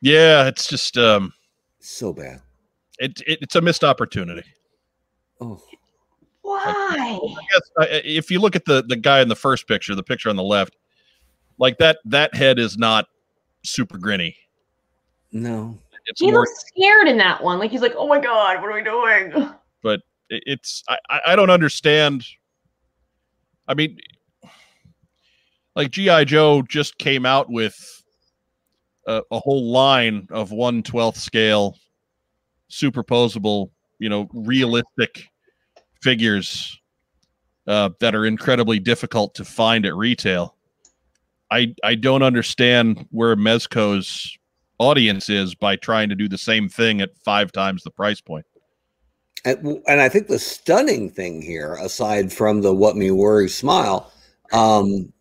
Yeah, it's just um, So bad. it, it it's a missed opportunity. Oh, Why? Yes, uh, if you look at the the guy in the first picture, the picture on the left, like that that head is not super grinny. no. It's He more looks scared in that one. Like he's like, "Oh my god, what are we doing?" But it's I, I don't understand. I mean, like GI Joe just came out with a, a whole line of one twelfth scale, superposable, you know, realistic figures uh, that are incredibly difficult to find at retail. I I don't understand where Mezco's audience is by trying to do the same thing at five times the price point. And, and I think the stunning thing here, aside from the what me worry smile, um,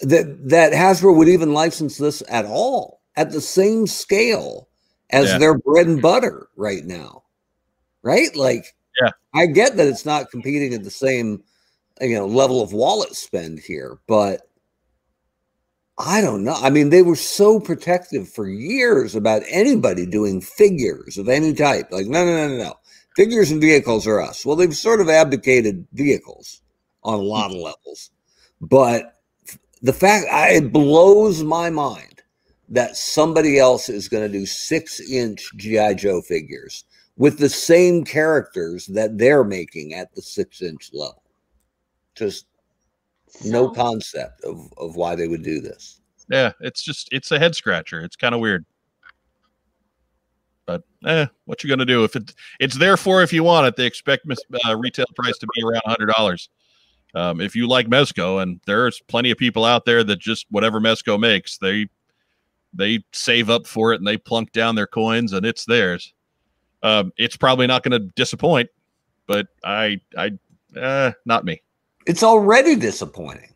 that that Hasbro would even license this at all at the same scale as Yeah. their bread and butter right now, right? Like, Yeah. I get that it's not competing at the same you know level of wallet spend here, but I don't know. I mean, they were so protective for years about anybody doing figures of any type. Like, no, no, no, no, no. Figures and vehicles are us. Well, they've sort of abdicated vehicles on a hmm. lot of levels. But the fact I, it blows my mind that somebody else is going to do six inch G.I. Joe figures with the same characters that they're making at the six inch level. Just no concept of, of why they would do this. Yeah, it's just it's a head scratcher. It's kind of weird. But eh, what you gonna do if it it's there for if you want it? They expect mis- uh, retail price to be around hundred dollars. Um, if you like Mezco, and there's plenty of people out there that just whatever Mezco makes, they they save up for it and they plunk down their coins and it's theirs. Um, it's probably not going to disappoint, but I I uh, not me. It's already disappointing.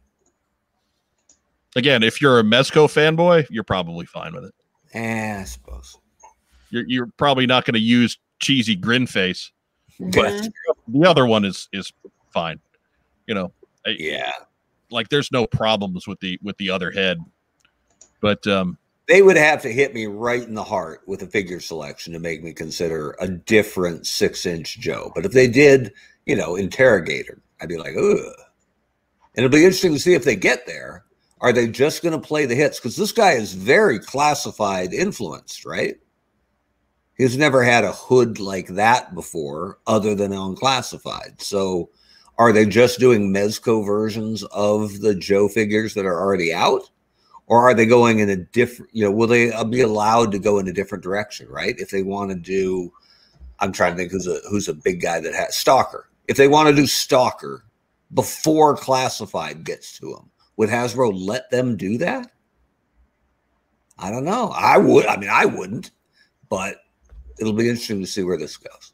Again, if you're a Mezco fanboy, you're probably fine with it. Eh, I suppose. you're, you're probably not going to use cheesy grin face but the other one is is fine you know Yeah. like there's no problems with the with the other head but um They would have to hit me right in the heart with a figure selection to make me consider a different six inch Joe. But if they did, you know, interrogator, I'd be like, ugh. And it'll be interesting to see if they get there. Are they just going to play the hits? Because this guy is very classified influenced, right? He's never had a hood like that before, other than on classified. So, are they just doing Mezco versions of the Joe figures that are already out? or are they going in a different you know will they uh, be allowed to go in a different direction right if they want to do i'm trying to think who's a who's a big guy that has stalker if they want to do stalker before classified gets to them would hasbro let them do that? I don't know. I would i mean i wouldn't but it'll be interesting to see where this goes.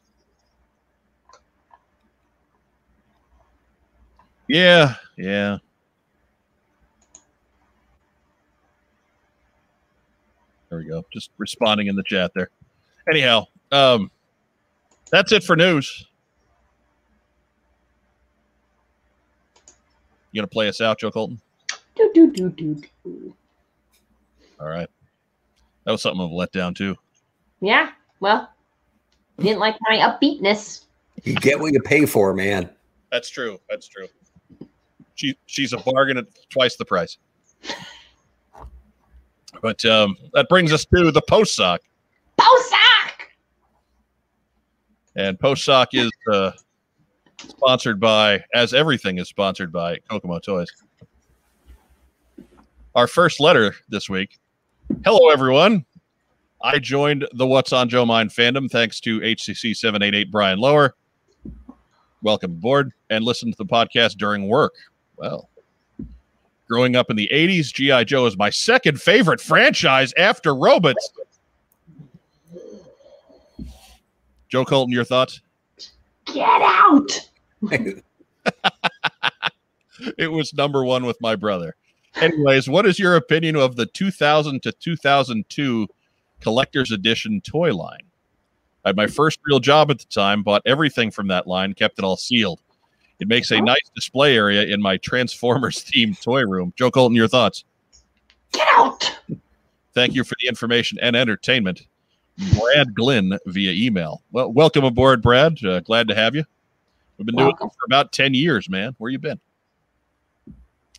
Yeah yeah. There we go. Just responding in the chat there. Anyhow um that's it for news you gonna play us out joe colton Do, do, do, do, do. all right that was something of a letdown too Yeah. Well, you didn't like my upbeatness. you get what you pay for man That's true. That's true. She she's a bargain at twice the price. But um, that brings us to the post sock, Bosak! and post sock is uh, sponsored by, as everything is sponsored by Kokomo Toys. Our first letter this week. Hello, everyone. I joined the What's on Joe Mind fandom thanks to HCC 788 Brian Lower. Welcome aboard and listen to the podcast during work. Well, growing up in the 80s, G.I. Joe is my second favorite franchise after Robots. Joe Colton, your thoughts? Get out! *laughs* it was number one with my brother. Anyways, what is your opinion of the 2000 to 2002 collector's edition toy line? I had my first real job at the time, bought everything from that line, kept it all sealed. It makes a nice display area in my Transformers *laughs* themed toy room. Joe Colton, your thoughts? Get out. Thank you for the information and entertainment. Brad Glynn via email. Well, welcome aboard, Brad. Uh, glad to have you. We've been doing it for about 10 years, man. Where you been?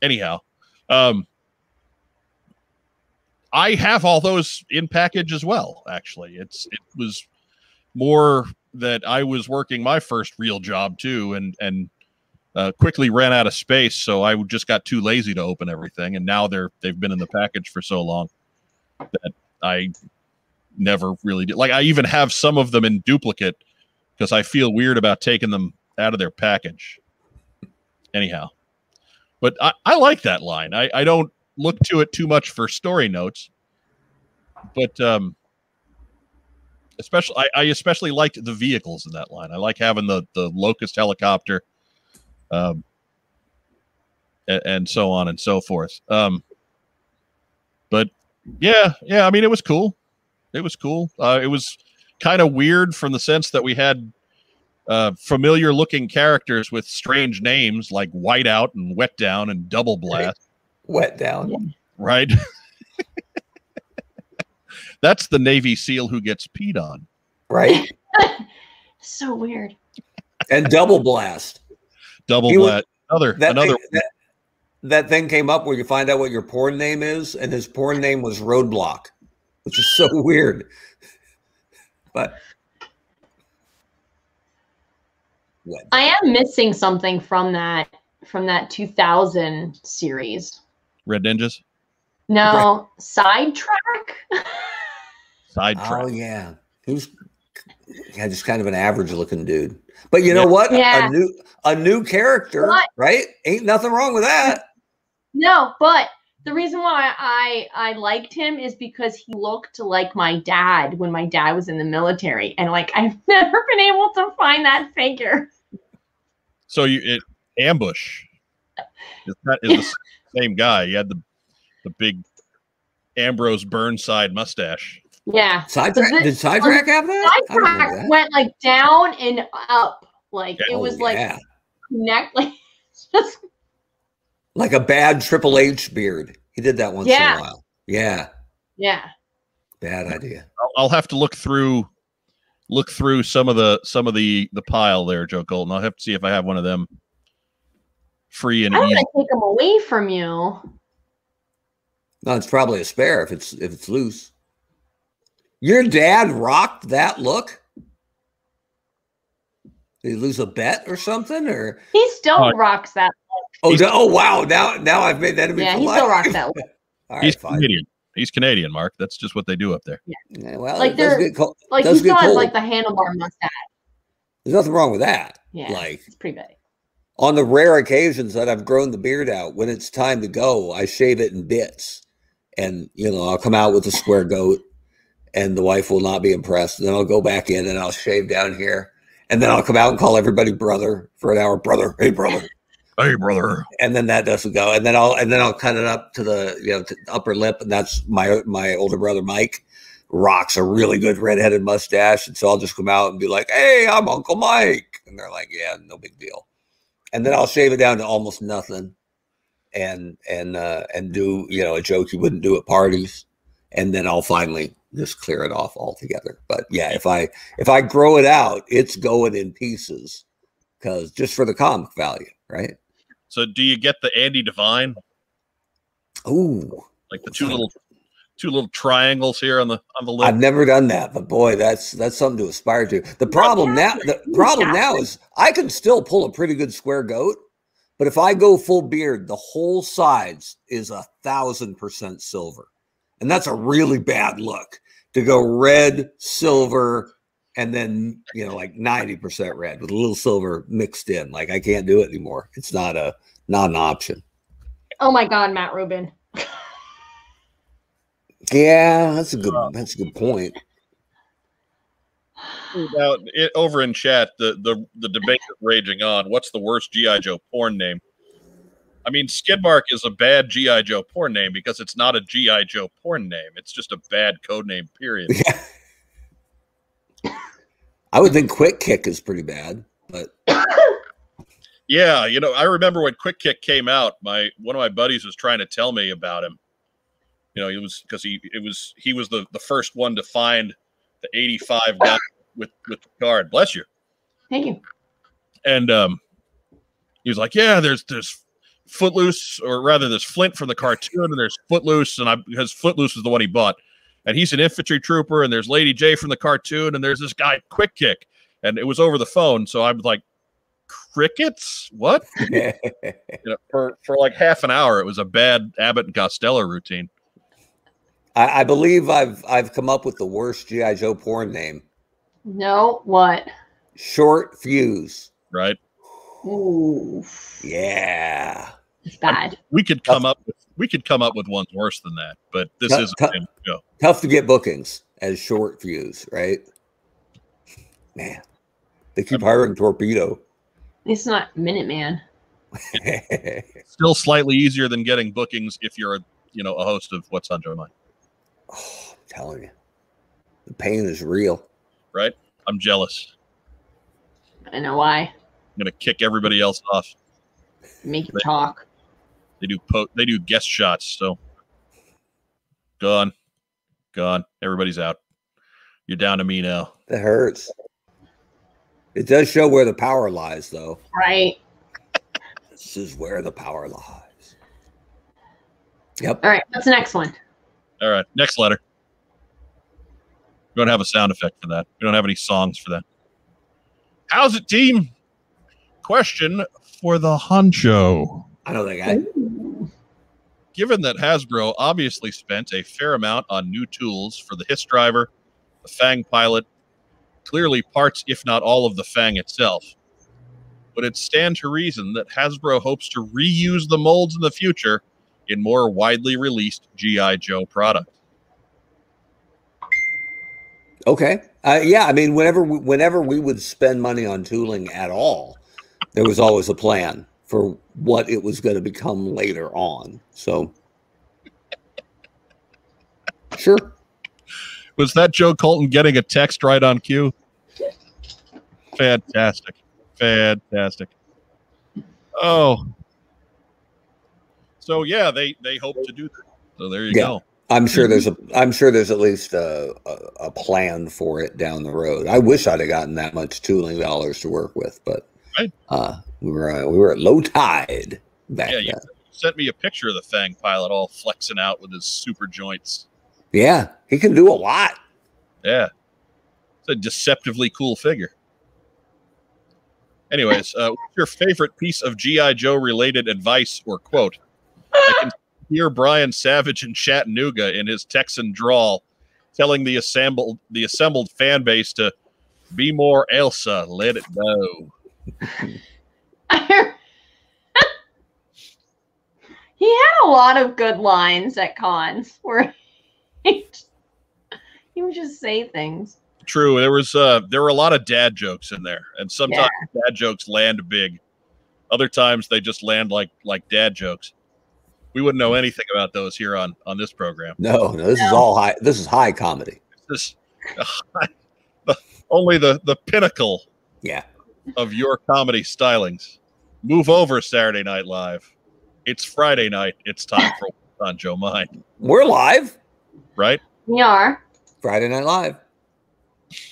Anyhow, um, I have all those in package as well, actually. It's it was more that I was working my first real job too and and uh, quickly ran out of space, so I just got too lazy to open everything and now they're they've been in the package for so long that I never really did. Like I even have some of them in duplicate because I feel weird about taking them out of their package. Anyhow, but I, I like that line. I, I don't look to it too much for story notes, but um, especially I, I especially liked the vehicles in that line. I like having the the locust helicopter, um, and, and so on and so forth. Um, but yeah, yeah, I mean it was cool. It was cool. Uh, it was kind of weird from the sense that we had uh, familiar looking characters with strange names like Whiteout and Wet Down and Double Blast, Wet down. right? *laughs* That's the Navy SEAL who gets peed on. Right. *laughs* So weird. And double blast. Double He was- Blast. Another That another thing, that, that thing came up where you find out what your porn name is, and his porn name was Roadblock, which is so *laughs* weird. But Wet I am missing something from that from that 2000 series. Red Ninjas No, sidetrack. *laughs* sidetrack. Oh yeah, he was yeah, just kind of an average looking dude. But you know Yeah. what? Yeah. A new a new character, What? right? Ain't nothing wrong with that. No, but the reason why I I liked him is because he looked like my dad when my dad was in the military, and like I've *laughs* never been able to find that figure. So you it ambush. Is that is the *laughs* same guy? He had the the big Ambrose Burnside mustache. Yeah, Sidetrack Was did sidetrack have that? I sidetrack went like down and up, like it Oh, was like yeah. connect, *laughs* like just like a bad Triple H beard. He did that once Yeah. in a while. Yeah, yeah. bad idea. I'll, I'll have to look through look through some of the some of the the pile there, Joe Colton. I'll have to see if I have one of them free and I don't easy. want to take them away from you. No, it's probably a spare if it's if it's loose. Your dad rocked that look. Did he lose a bet or something? Or He still Oh, rocks that. oh, no, oh wow! Now now I've made that. Yeah, he still rocks that. *laughs* All right, He's fine. Canadian. He's Canadian, Mark. That's just what they do up there. Yeah, well, Like they're- get cold. Like he still has cold. like the handlebar mustache. There's nothing wrong with that. Yeah, Like it's pretty big. on the rare occasions that I've grown the beard out, when it's time to go, I shave it in bits. And, you know, I'll come out with a square *laughs* goat and the wife will not be impressed. And then I'll go back in and I'll shave down here. And then I'll come out and call everybody brother for an hour, brother, hey brother. Hey, brother. And then that doesn't go. And then I'll and then I'll cut it up to the you know upper lip. And that's my my older brother Mike rocks a really good redheaded mustache. And so I'll just come out and be like, Hey, I'm Uncle Mike. And they're like, Yeah, no big deal and then I'll shave it down to almost nothing, and and uh, and do you know a joke you wouldn't do at parties, and then I'll finally just clear it off altogether. But yeah, if I if I grow it out, it's going in pieces, because just for the comic value, right? So do you get the Andy Devine? Ooh, Like the two little two little triangles here on the on the lip? I've never done that, but boy, that's that's something to aspire to. The problem now, the problem now is I can still pull a pretty good square goat, but if I go full beard, the whole sides is a thousand percent silver, and that's a really bad look to go red, silver, and then you know like ninety percent red with a little silver mixed in. Like I can't do it anymore. It's not a not an option. Oh my God, Matt Rubin. Yeah, that's a good that's a good point. Now, it, over in chat, the, the the debate is raging on. What's the worst GI Joe porn name? I mean, Skidmark is a bad GI Joe porn name because it's not a GI Joe porn name. It's just a bad code name. Period. *laughs* I would think quick kick is pretty bad, but *coughs* Yeah, you know, I remember when Quick Kick came out. My one of my buddies was trying to tell me about him. You know, he was because he it was he was the the first one to find the eighty five guy with with the card. Bless you. Thank you. And um, he was like, "Yeah, there's there's Footloose, or rather, there's Flint from the cartoon, and there's Footloose, and I because Footloose was the one he bought, and he's an infantry trooper, and there's Lady Jaye from the cartoon, and there's this guy Quick Kick, and it was over the phone, so I was like, crickets, what? *laughs* you know, for for like half an hour, it was a bad Abbott and Costello routine. I, I believe I've I've come up with the worst GI Joe porn name. No, what? Short fuse. Right? Ooh, Yeah. it's bad. We could come up with we could come up with ones worse than that, but this Cut- isn't cut. Tough to get bookings as short views, right? Man, they keep hiring torpedo. It's not Minuteman. *laughs* Still slightly easier than getting bookings if you're a you know a host of What's on Joe Mind. oh, I'm telling you, the pain is real. Right? I'm jealous. I know why. I'm gonna kick everybody else off. Make you talk. They do po- they do guest shots, so gone, gone. Everybody's out. You're down to me now. That hurts. It does show where the power lies, though. Right. This is where the power lies. Yep. All right. What's the next one? All right, next letter. We don't have a sound effect for that. We don't have any songs for that. How's it, team? Question for the honcho. I know that guy. Given that Hasbro obviously spent a fair amount on new tools for the Hiss driver, the Fang pilot, clearly parts, if not all, of the Fang itself, would it stand to reason that Hasbro hopes to reuse the molds in the future in more widely released G.I. Joe product? Okay. Uh, yeah, I mean, whenever we, whenever we would spend money on tooling at all, there was always a plan for what it was going to become later on. So, sure. Was that Joe Colton getting a text right on cue? Fantastic. Fantastic. Oh. So yeah, they they hope to do that. So there you Yeah. go. I'm sure there's a I'm sure there's at least a, a, a plan for it down the road. I wish I'd have gotten that much tooling dollars to work with, but Right. uh, we were uh, we were at low tide back Yeah, you then. sent me a picture of the Fang pilot all flexing out with his super joints. Yeah, he can do a lot. Yeah. It's a deceptively cool figure. Anyways, uh, what's your favorite piece of G.I. Joe related advice or quote? I can hear Brian Savage in Chattanooga in his Texan drawl telling the assembled the assembled fan base to be more Elsa, let it go. *laughs* *laughs* he had a lot of good lines at cons where he, he would just say things. True, there was uh there were a lot of dad jokes in there, and sometimes dad jokes land big. Other times they just land like like dad jokes. We wouldn't know anything about those here on on this program. No, no, this is all high. This is high comedy. This *laughs* only the the pinnacle Yeah. Of your comedy stylings. Move over Saturday Night Live. It's Friday night. It's time for What's on Joe Mind. We're live right? We are. Friday Night Live. *laughs*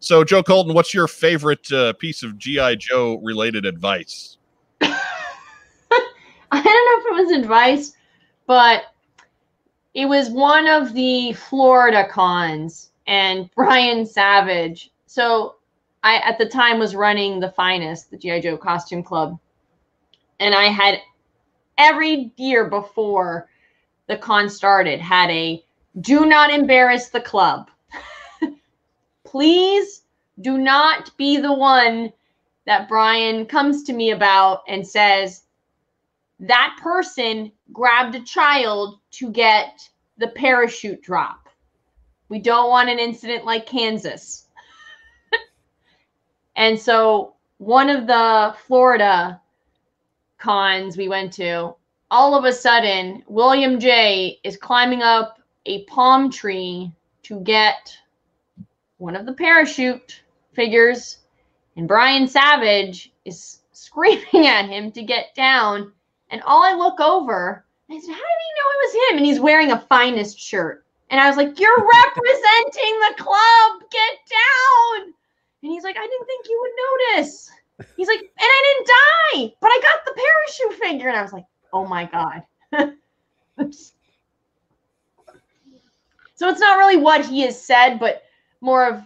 So, Joe Colton, what's your favorite uh, piece of GI Joe related advice? *laughs* I don't know if it was advice, but it was one of the Florida cons and Brian Savage. So I at the time was running the finest, the GI Joe costume club. And I had every year before the con started had a do not embarrass the club. *laughs* Please do not be the one that Brian comes to me about and says, that person grabbed a child to get the parachute drop. We don't want an incident like Kansas. And so, one of the Florida cons we went to, all of a sudden, William J is climbing up a palm tree to get one of the parachute figures, and Brian Savage is *laughs* screaming at him to get down. And all I look over, I said, How did he know it was him? And he's wearing a finest shirt. And I was like, You're representing the club. Get down. And he's like, I didn't think you would notice. He's like, and I didn't die, but I got the parachute figure. And I was like, oh my God. *laughs* so it's not really what he has said, but more of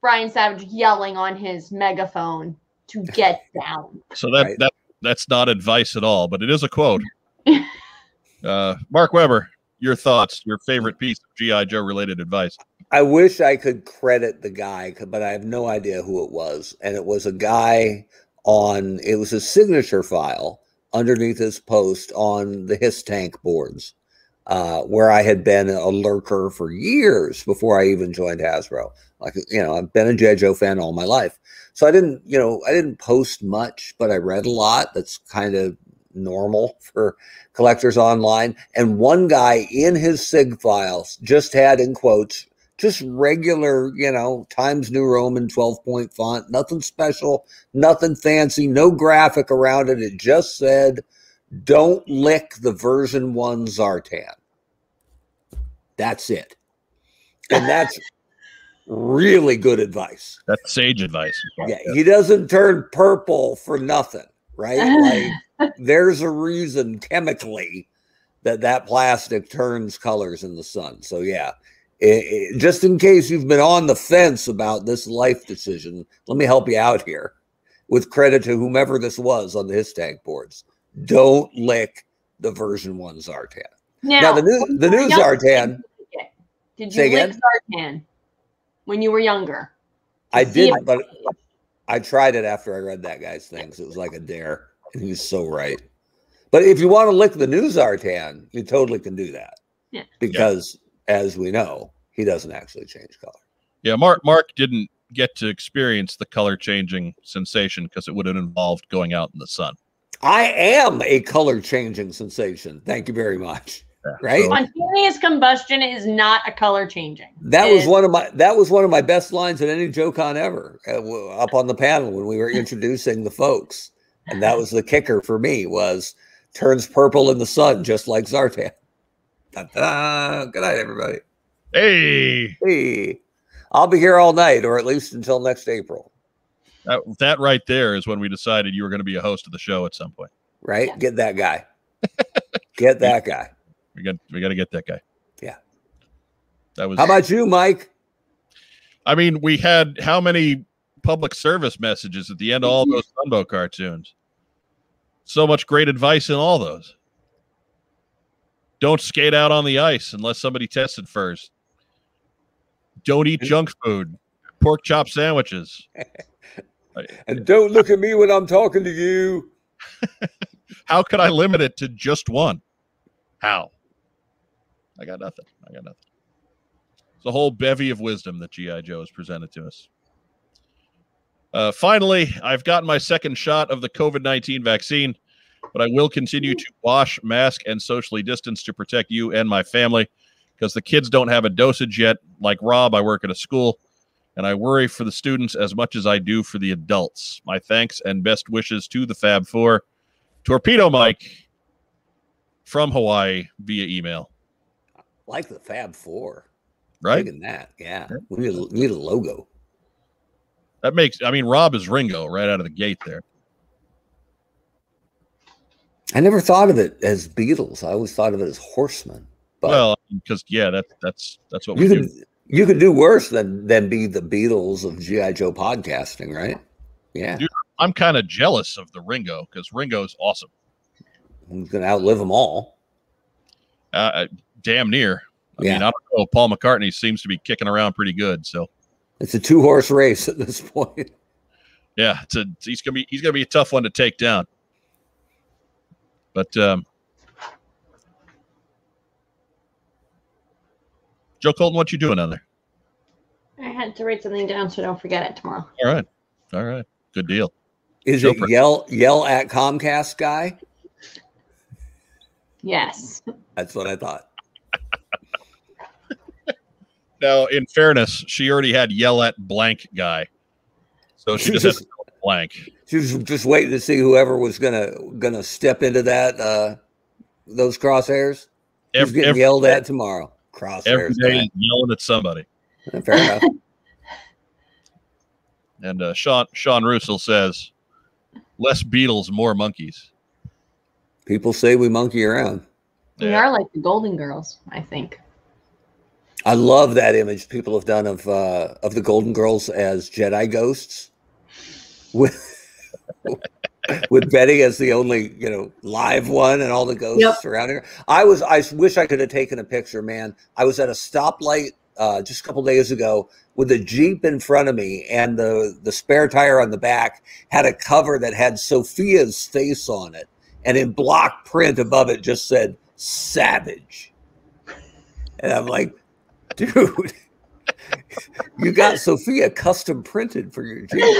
Brian Savage yelling on his megaphone to *laughs* get down. So that Right. that that's not advice at all, but it is a quote. *laughs* uh, Mark Weber, your thoughts, your favorite piece of GI Joe related advice. I wish I could credit the guy, but I have no idea who it was. And it was a guy on, it was a signature file underneath his post on the HissTank boards, uh, where I had been a lurker for years before I even joined Hasbro. Like, you know, I've been a Joe fan all my life. So I didn't, you know, I didn't post much, but I read a lot. That's kind of normal *laughs* for collectors online. And one guy in his SIG files just had, in quotes, just regular, you know, Times New Roman 12 point font, nothing special, nothing fancy, no graphic around it. It just said, don't lick the version one Zartan. That's it. And that's really good advice. That's sage advice. Yeah, he doesn't turn purple for nothing, right? *laughs* Like there's a reason chemically that that plastic turns colors in the sun. So yeah, i- i- just in case you've been on the fence about this life decision, let me help you out here. With credit to whomever this was on the HissTank boards, don't lick the version one Zartan. Now, Now, the new the you were new Zartan, Did Say you lick again? Zartan when you were younger? I did, but I tried it after I read that guy's things. It was like a dare, and he was so right. But if you want to lick the new Zartan, you totally can do that. Yeah. Because as we know, he doesn't actually change color. Yeah, Mark Mark didn't get to experience the color changing sensation because it would have involved going out in the sun. I am a color changing sensation. Thank you very much. Yeah, *laughs* Right? Spontaneous combustion is not a color changing. That It was is- one of my that was one of my best lines at any JoeCon ever. uh, up on the panel when we were introducing the folks, and that was the kicker for me was turns purple in the sun just like Zartan. Ta-da. Good night, everybody. Hey, Hey, I'll be here all night, or at least until next April. that, that right there is when we decided you were going to be a host of the show at some point. Right? Yeah. Get that guy. *laughs* Get that guy. We got we got to get that guy. Yeah. That was. How about you, Mike? I mean, we had how many public service messages at the end of all mm-hmm. those Sunbow cartoons? So much great advice in all those. Don't skate out on the ice unless somebody tested first. Don't eat junk food. Pork chop sandwiches. *laughs* And don't look at me when I'm talking to you. *laughs* How could I limit it to just one? How? I got nothing. I got nothing. It's a whole bevy of wisdom that G.I. Joe has presented to us. Uh, finally, I've gotten my second shot of the COVID 19 vaccine, but I will continue to wash, mask, and socially distance to protect you and my family because the kids don't have a dosage yet. Like Rob, I work at a school and I worry for the students as much as I do for the adults. My thanks and best wishes to the Fab Four. Torpedo Mike from Hawaii via email. Like the Fab Four. Right? Digging that. Yeah. We need a, we need a logo. That makes I mean Rob is Ringo right out of the gate there. I never thought of it as Beatles. I always thought of it as Horsemen. But well, because yeah, that that's that's what we you do. could you could do worse than than be the Beatles of GI Joe podcasting, right? Yeah, Dude. I'm kind of jealous of the Ringo because Ringo's awesome. He's gonna outlive them all? Uh, uh, damn near. I Yeah. mean, I don't know. Paul McCartney seems to be kicking around pretty good. So It's a two horse race at this *laughs* point. yeah, it's a, he's gonna be he's gonna be a tough one to take down. But um, Joe Colton, what you doing on there? I had to write something down so I don't forget it tomorrow. All right, all right, good deal. Is Go it for yell yell at Comcast guy? Yes. That's what I thought. *laughs* Now, in fairness, she already had yell at blank guy, so she *laughs* just has to go with blank. She was just waiting to see whoever was gonna gonna step into that uh those crosshairs. Who's Every, getting every, yelled at tomorrow? Crosshairs. every day guy. yelling at somebody. Fair enough. *laughs* And uh, Sean Sean Russell says, "Less Beatles, more Monkees." People say we monkey around. We Yeah. are like the Golden Girls, I think. I love that image people have done of uh, of the Golden Girls as Jedi ghosts, with *laughs* with Betty as the only you know live one, and all the ghosts Yep. surrounding her. I was I wish I could have taken a picture, man. I was at a stoplight uh, just a couple days ago with a Jeep in front of me, and the the spare tire on the back had a cover that had Sophia's face on it, and in block print above it just said "Savage," and I'm like dude, *laughs* you got Sophia custom printed for your Jeep.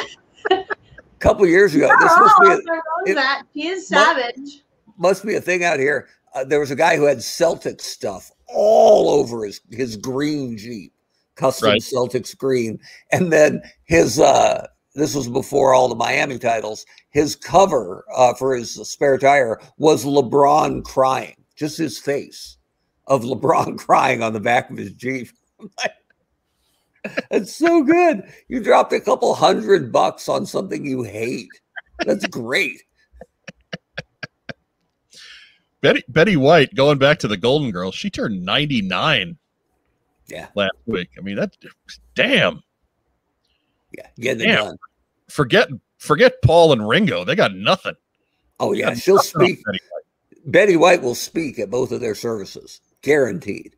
*laughs* A couple years ago, this must be a, Oh, it- that. He is mu- savage. must be a thing out here. Uh, there was a guy who had Celtic stuff all over his his green Jeep, custom Right. Celtics green, and then his. uh this was before all the Miami titles. His cover uh, for his spare tire was LeBron crying, just his face of *laughs* LeBron crying on the back of his Jeep. *laughs* I'm It's so good. You dropped a couple hundred bucks on something you hate. That's great. Betty Betty White, going back to the Golden Girls, she turned 99 Yeah, last week. I mean, that damn. yeah, getting it Damn. done. Forget forget Paul and Ringo. They got nothing. Oh yeah, got she'll speak. Betty White. Betty White will speak at both of their services, guaranteed.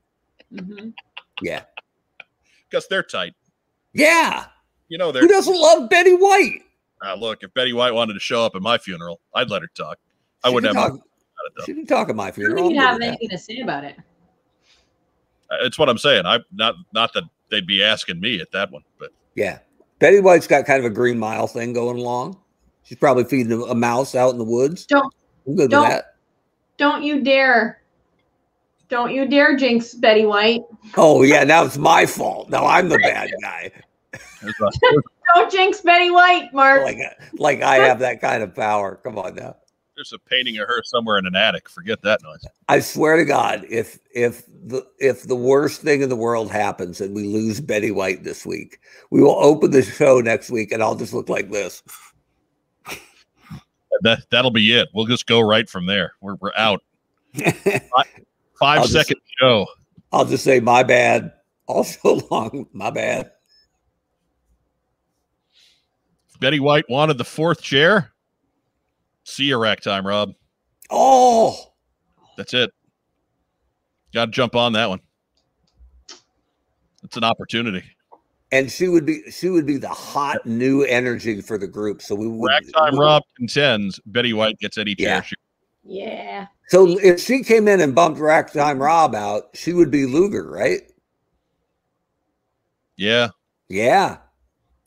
Mhm. Yeah, because they're tight. yeah. You know, they're Who doesn't love Betty White? uh, look. If Betty White wanted to show up at my funeral, I'd let her talk. I She wouldn't have. talk- about it, though. She can talk at my I don't funeral. think you'd have good with that. anything to say about it. Uh, It's what I'm saying. I not not that they'd be asking me at that one, but Yeah, Betty White's got kind of a Green Mile thing going along. She's probably feeding a- a mouse out in the woods. Don't- I'm good don't- that. Don't you dare. Don't you dare jinx Betty White. Oh yeah, now it's my fault. Now I'm the bad guy. there's a, there's, Don't jinx Betty White, Mark. Like like I have that kind of power. Come on now. there's a painting of her somewhere in an attic. Forget that noise. I swear to God, if if the if the worst thing in the world happens and we lose Betty White this week, we will open the show next week and I'll just look like this. That that'll be it. We'll just go right from there. We're we're out. *laughs* 5 I'll just- show. I'll just say my bad *laughs* all show long. My bad. Betty White wanted the fourth chair. See you rack time, Rob. Oh, That's it. Got to jump on that one. It's an opportunity. and she would be she would be the hot new energy for the group. So we would Rack time, we- Rob contends. Betty White gets any chair. Yeah. She, yeah. So if she came in and bumped Rack Time Rob out, she would be Luger, right? yeah, Yeah.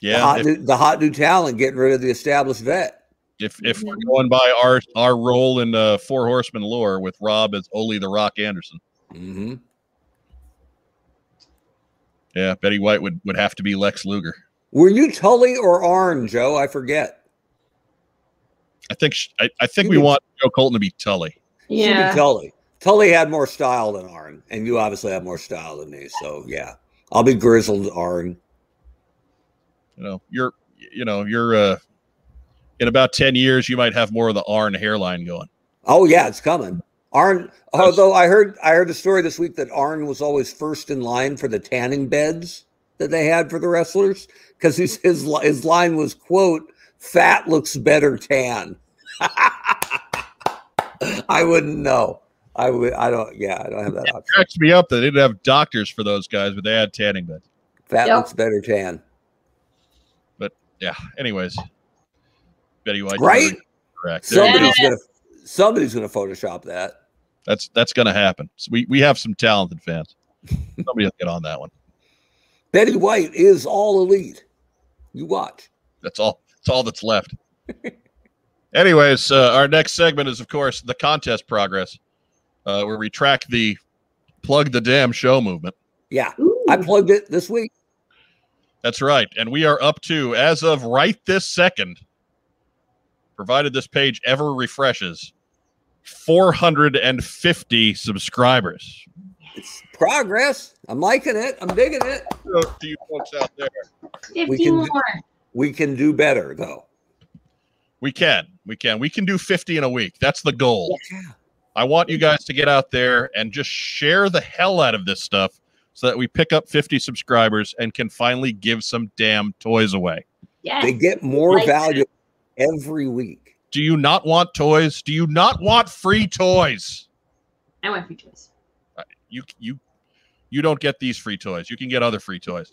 The yeah. hot, If, new, the hot new talent getting rid of the established vet. if if we're going by our our role in uh, Four Horsemen lore with Rob as Ole the Rock Anderson, hmm yeah, Betty White would would have to be Lex Luger. Were you Tully or Arn, Joe? I forget. I think sh I, I think You we would- want Joe Colton to be Tully. She'd be Yeah. Tully. Tully had more style than Arn, and you obviously have more style than me. So yeah, I'll be grizzled Arn. You know, you're you know you're uh in about ten years you might have more of the Arn hairline going. Oh yeah, it's coming. Arn. Although I heard I heard the story this week that Arn was always first in line for the tanning beds that they had for the wrestlers because his his his line was quote "Fat looks better tan." *laughs* I wouldn't know. I would. I don't. Yeah, I don't have that option. Cracks me up that they didn't have doctors for those guys, but they had tanning beds. That Yep. looks better tan. But yeah. Anyways, Betty White. Right? Correct. There you go. Somebody's gonna somebody's gonna Photoshop that. That's that's going to happen. So we we have some talented fans. Somebody will get on that one. Betty White is all elite. You watch. That's all. That's all that's left. *laughs* Anyways, uh, our next segment is, of course, the contest progress, uh, where we track the plug the damn show movement. Yeah, Ooh. I plugged it this week. That's right, and we are up to, as of right this second, provided this page ever refreshes, 450 subscribers. It's progress. I'm liking it. I'm digging it. So to you folks out there, 50 can more. do- We can do better though. We can, we can, we can do 50 in a week. That's the goal. Yeah. I want you guys to get out there and just share the hell out of this stuff so that we pick up 50 subscribers and can finally give some damn toys away. Yes. They get more Like value every week. Do you not want toys? Do you not want free toys? I want free toys. You you you don't get these free toys. You can get other free toys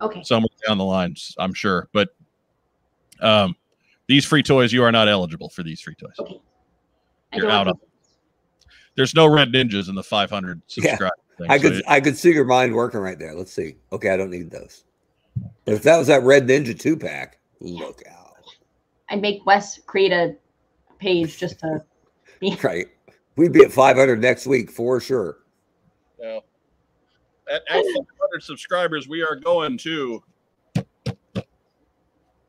Okay. somewhere down the lines, I'm sure. But um these free toys, you are not eligible for these free toys. Okay. You're out of There's no red ninjas in the 500 Yeah. subscribe. I so could it- I could see your mind working right there. Let's see. Okay, I don't need those. But if that was that Red Ninja two pack, look out. I'd make Wes create a page just to be *laughs* Right. We'd be at 500 next week for sure. No. At, at 500 subscribers, we are going to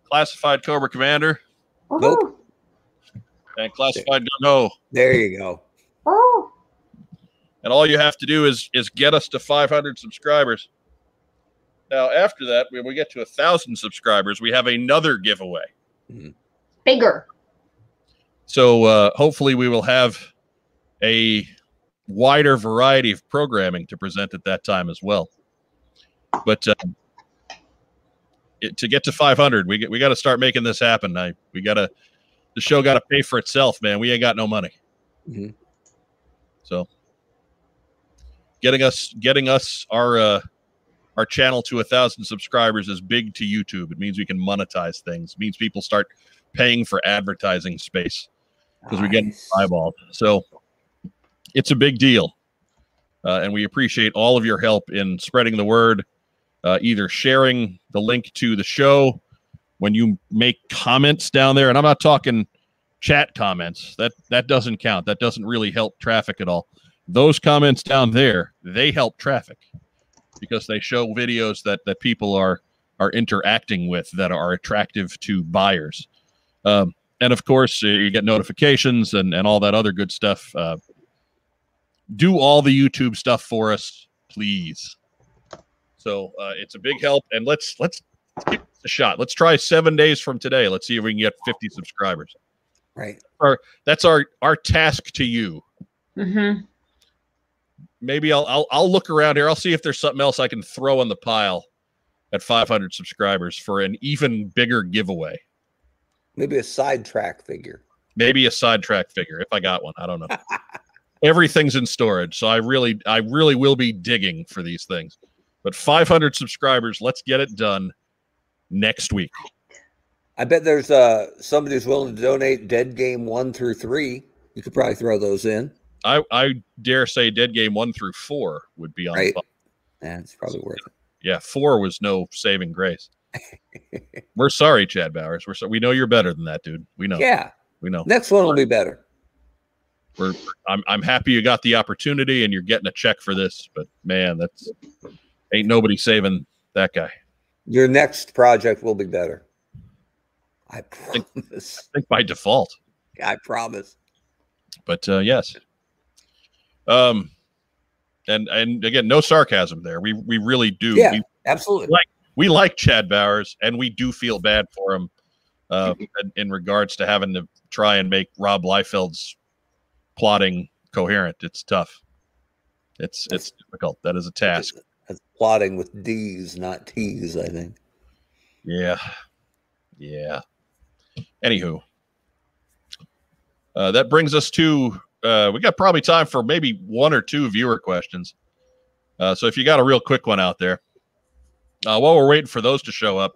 Classified Cobra Commander Nope. and Classified Gung Ho. There you go. Oh. And all you have to do is is get us to 500 subscribers. Now, after that, when we get to a thousand subscribers, we have another giveaway. Bigger. So uh, hopefully, we will have a wider variety of programming to present at that time as well. But uh, it, to get to 500, we get, we got to start making this happen. I we got to the show got to pay for itself, man. We ain't got no money. Mhm. So getting us getting us our uh, our channel to a thousand subscribers is big to YouTube. It means we can monetize things. It means people start paying for advertising space because we get Nice. eyeballed. So it's a big deal. Uh, and we appreciate all of your help in spreading the word, uh, either sharing the link to the show when you make comments down there. And I'm not talking chat comments. That that doesn't count. That doesn't really help traffic at all. Those comments down there, they help traffic because they show videos that that people are are interacting with that are attractive to buyers. Um, and of course uh, you get notifications and, and all that other good stuff uh, do all the youtube stuff for us please so uh, it's a big help and let's let's, let's give this a shot let's try seven days from today let's see if we can get 50 subscribers Right. that's our our task to you Mm-hmm. maybe I'll, I'll i'll look around here i'll see if there's something else i can throw on the pile at 500 subscribers for an even bigger giveaway Maybe a sidetrack figure. maybe a sidetrack figure if I got one. I don't know. *laughs* Everything's in storage, so I really, I really will be digging for these things. But 500 subscribers, let's get it done next week. I bet there's uh somebody who's willing to donate Deadgame one through three. You could probably throw those in. I, I dare say, Deadgame one through four would be on. Right. the bu- Yeah, it's probably worth it. Yeah, four was no saving grace. *laughs* We're sorry, Chad Bowers. We're so, we know you're better than that, dude. We know. Yeah. We know. Next one will be better. We're I'm I'm happy you got the opportunity and you're getting a check for this, but man, that's ain't nobody saving that guy. Your next project will be better. I promise. I think by default. I promise. but uh, yes um and and again no sarcasm there we we really do Yeah. we, Absolutely. Like- we like chad bowers and we do feel bad for him uh in, in regards to having to try and make rob liefeld's plotting coherent it's tough it's it's difficult that is a task Plotting with D's, not T's, I think. yeah. Yeah. Anywho. Uh, that brings us to uh, we got probably time for maybe one or two viewer questions. Uh, so if you got a real quick one out there uh, while we're waiting for those to show up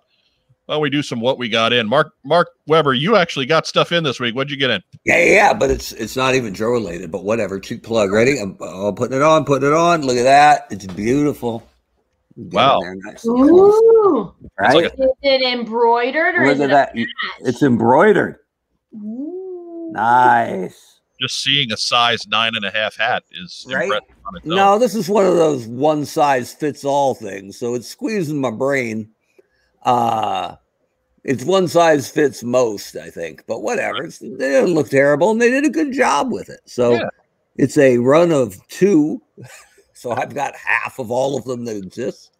why don't we do some what we got in mark mark weber you actually got stuff in this week what'd you get in Yeah, yeah, yeah, but it's it's not even Joe related, but whatever. Cheap plug. Ready? I'm, I'm putting it on, putting it on. Look at that. It's beautiful. Wow. there, nice. Ooh. It's like Right? Is it embroidered or is it that. a It's embroidered. Ooh. Nice. just seeing a size nine and a half hat is Right? impressive on its own. No, this is one of those one size fits all things. So it's squeezing my brain. Uh it's one size fits most, I think. But whatever, it's, they didn't look terrible, and they did a good job with it. So Yeah. it's a run of two. *laughs* so I've got half of all of them that exist.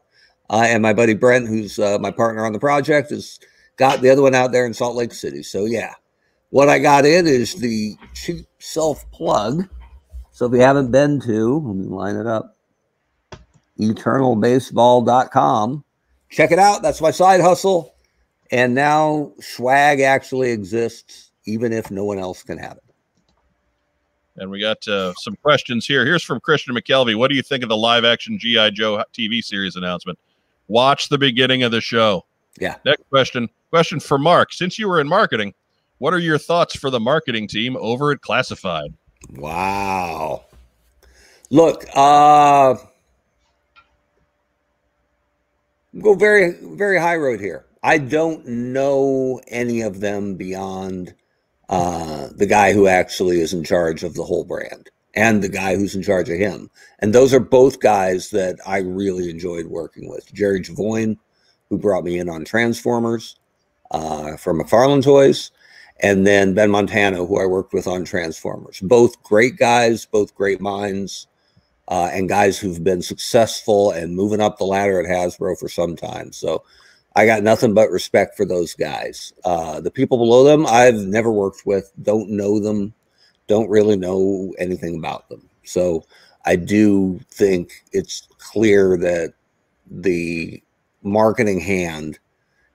Uh, and my buddy Brent, who's uh, my partner on the project, has got the other one out there in Salt Lake City. So yeah, what I got in is the cheap self plug. So if you haven't been to, let me line it up. Eternalbaseball.com. Check it out. That's my side hustle. And now swag actually exists, even if no one else can have it. And we got uh, some questions here. Here's from Christian McKelvey. What do you think of the live action G.I. Joe TV series announcement? Watch the beginning of the show. Yeah. Next question. Question for Mark. Since you were in marketing, what are your thoughts for the marketing team over at Classified? Wow. Look, uh go very very high road here. I don't know any of them beyond uh the guy who actually is in charge of the whole brand and the guy who's in charge of him. And those are both guys that I really enjoyed working with. Jerry Jivoin, who brought me in on Transformers uh, from McFarlane Toys, and then Ben Montano, who I worked with on Transformers. Both great guys, both great minds, uh, and guys who've been successful and moving up the ladder at Hasbro for some time. So I got nothing but respect for those guys. Uh, the people below them, I've never worked with, don't know them, don't really know anything about them. So I do think it's clear that the marketing hand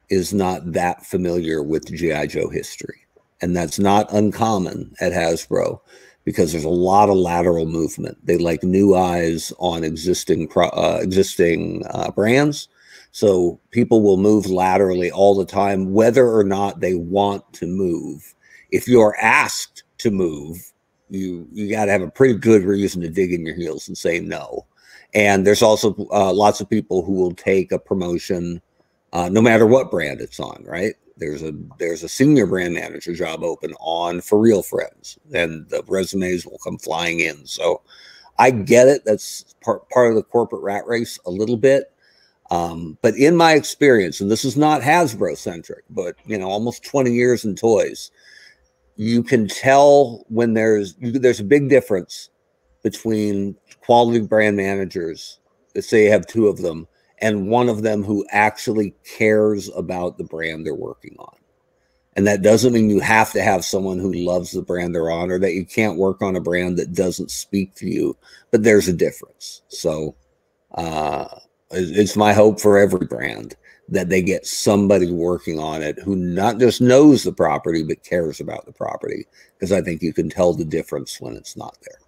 is not that familiar with GI Joe history, and that's not uncommon at Hasbro because there's a lot of lateral movement. They like new eyes on existing uh, existing uh, brands, so people will move laterally all the time, whether or not they want to move. If you're asked to move, you you got to have a pretty good reason to dig in your heels and say no. And there's also uh, lots of people who will take a promotion, uh, no matter what brand it's on. Right? There's a there's a senior brand manager job open on FurReal Friends, and the resumes will come flying in. So I get it. That's part part of the corporate rat race a little bit. Um, but in my experience, and this is not Hasbro centric, but you know, almost 20 years in toys, you can tell when there's there's a big difference between quality brand managers. Let's say you have two of them, and one of them who actually cares about the brand they're working on. And that doesn't mean you have to have someone who loves the brand they're on, or that you can't work on a brand that doesn't speak to you. But there's a difference. So uh, it's it's my hope for every brand that they get somebody working on it who not just knows the property but cares about the property because I think you can tell the difference when it's not there.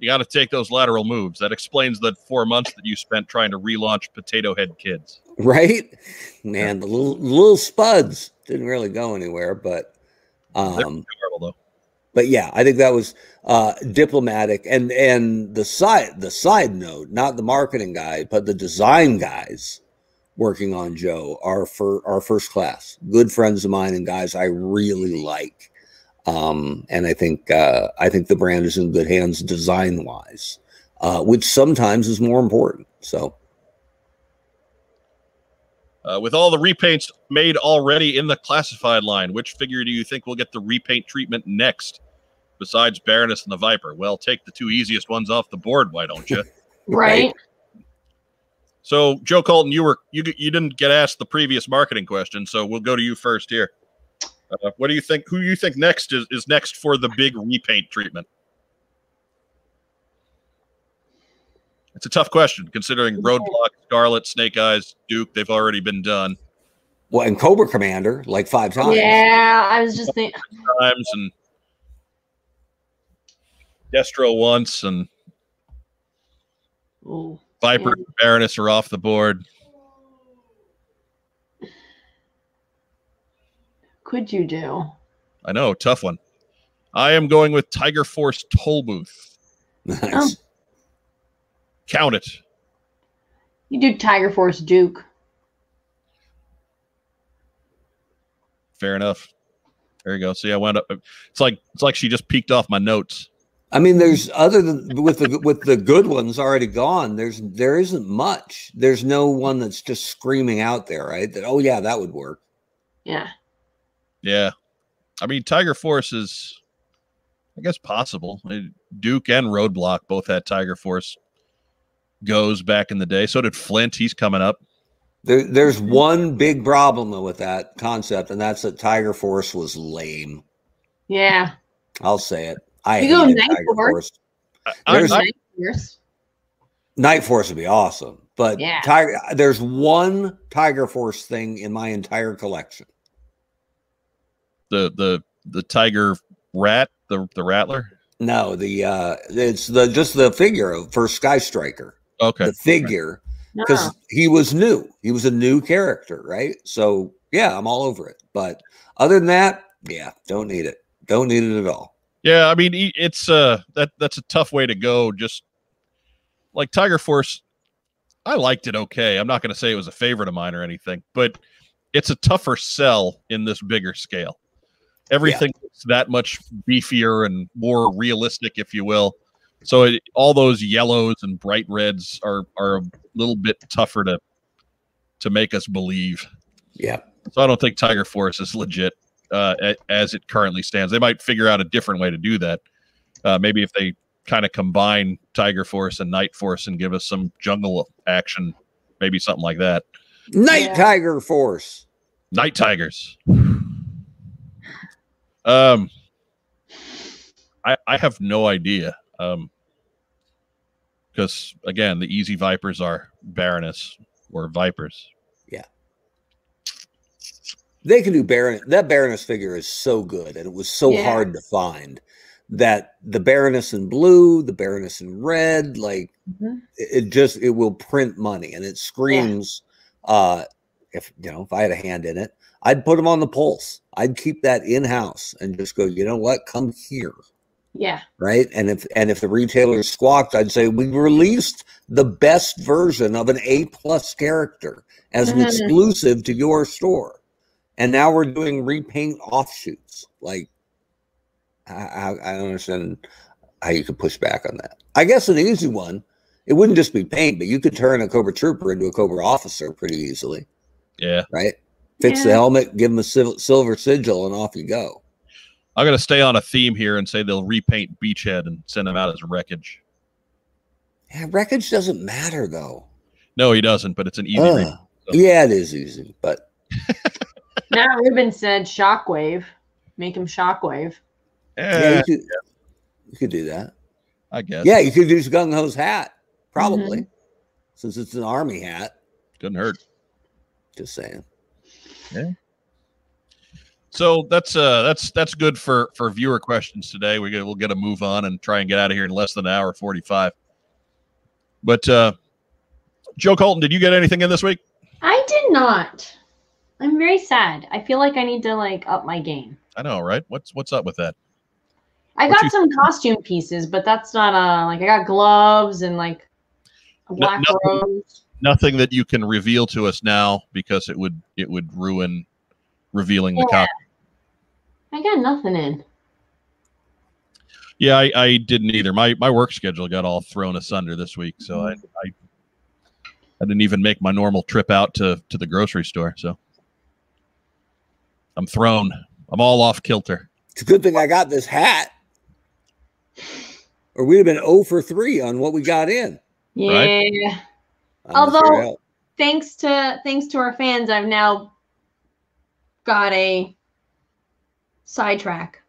You got to take those lateral moves. That explains the four months that you spent trying to relaunch Potato Head Kids. Right? Man, the little little spuds didn't really go anywhere, but um terrible, though. but yeah, I think that was uh diplomatic and and the side the side note, not the marketing guy, but the design guys working on Joe are for are first class. Good friends of mine and guys I really like. Um and I think uh I think the brand is in good hands design wise. Uh which sometimes is more important. So Uh, with all the repaints made already in the classified line, which figure do you think will get the repaint treatment next? Besides Baroness and the Viper, well, take the two easiest ones off the board, why don't you? *laughs* Right. so, Joe Colton, you were you you didn't get asked the previous marketing question, so we'll go to you first here. Uh, what do you think? Who you think next is, is next for the big repaint treatment? It's a tough question considering Roadblock, Scarlett, Snake Eyes, Duke. They've already been done well and Cobra Commander like five times. Yeah, I was just thinking. times, and Destro once, and Ooh. Viper and Baroness are off the board. Could you do? I know, tough one. I am going with Tiger Force Toll Booth. Nice. Oh. Count it. You do Tiger Force Duke. Fair enough. There you go. See, I wound up. It's like it's like she just peeked off my notes. I mean, there's other than with the with the good ones already gone. There's there isn't much. There's no one that's just screaming out there, right? That oh yeah, that would work. Yeah. Yeah. I mean, Tiger Force is, I guess, possible. Duke and Roadblock both had Tiger Force goes back in the day. So did Flint. He's coming up. There, there's one big problem with that concept, and that's that Tiger Force was lame. Yeah. I'll say it. I You go Night Tiger Force. Force. I, There's- I- Night Force. Night Force would be awesome, but Yeah. Tiger. There's one Tiger Force thing in my entire collection. The the the Tiger Rat, the the Rattler. No, the uh it's the just the figure of for Sky Striker, Okay. the figure No. because he was new. He was a new character, right? So yeah, I'm all over it. But other than that, yeah, don't need it. Don't need it at all. Yeah, I mean it's uh that that's a tough way to go. Just like Tiger Force, I liked it okay. I'm not going to say it was a favorite of mine or anything, but it's a tougher sell in this bigger scale. Everything looks that much beefier and more realistic, if you will. So it, all those yellows and bright reds are are a little bit tougher to to make us believe. Yeah. So I don't think Tiger Force is legit uh, as it currently stands. They might figure out a different way to do that. Uh, maybe if they kind of combine Tiger Force and Night Force and give us some jungle action, maybe something like that. Night Yeah. Tiger Force. Night Tigers. Um, I I have no idea. Um, because again, the easy Vipers are Baroness or Vipers. Yeah, they can do Baron. That Baroness figure is so good, and it was so Yeah. hard to find that the Baroness in blue, the Baroness in red, like Mhm. it it just it will print money, and it screams. Uh, if you know, if I had a hand in it, I'd put them on the pulse. I'd keep that in house and just go. You know what? Come here, Yeah. right? And if and if the retailer squawked, I'd say we released the best version of an A plus character as an Mhm. exclusive to your store, and now we're doing repaint offshoots. Like, I, I, I don't understand how you could push back on that. I guess an easy one. It wouldn't just be paint, but you could turn a Cobra Trooper into a Cobra Officer pretty easily, Yeah, right? Fix the helmet, give him a sil- silver sigil, and off you go. I'm gonna stay on a theme here and say they'll repaint Beachhead and send him out as wreckage. Yeah, wreckage doesn't matter though. No, he doesn't, but it's an easy. Ugh. re- yeah, it is easy, but *laughs* Now Ruben said Shockwave. Make him Shockwave. yeah, Eh, you could, you could do that. I guess. Yeah, you could use Gung Ho's hat, probably, Mm-hmm. since it's an army hat. Doesn't hurt. Just saying. So that's uh that's that's good for for viewer questions today. We get we'll get a move on and try and get out of here in less than an hour forty five. But uh Joe Colton, did you get anything in this week? I did not. I'm very sad. I feel like I need to like up my game. I know, right? What's what's up with that? I What got you- some costume pieces, but that's not uh like I got gloves and like a black nothing- rose. Nothing that you can reveal to us now because it would it would ruin revealing the Yeah. cop. I got nothing in. Yeah, I, I didn't either. My my work schedule got all thrown asunder this week, so I, mm-hmm. I I didn't even make my normal trip out to to the grocery store. So I'm thrown. I'm all off kilter. It's a good thing I got this hat, or we'd have been 0 for 3 on what we got in. Yeah. Right. On the Although- Thanks to thanks to our fans, I've now got a sidetrack.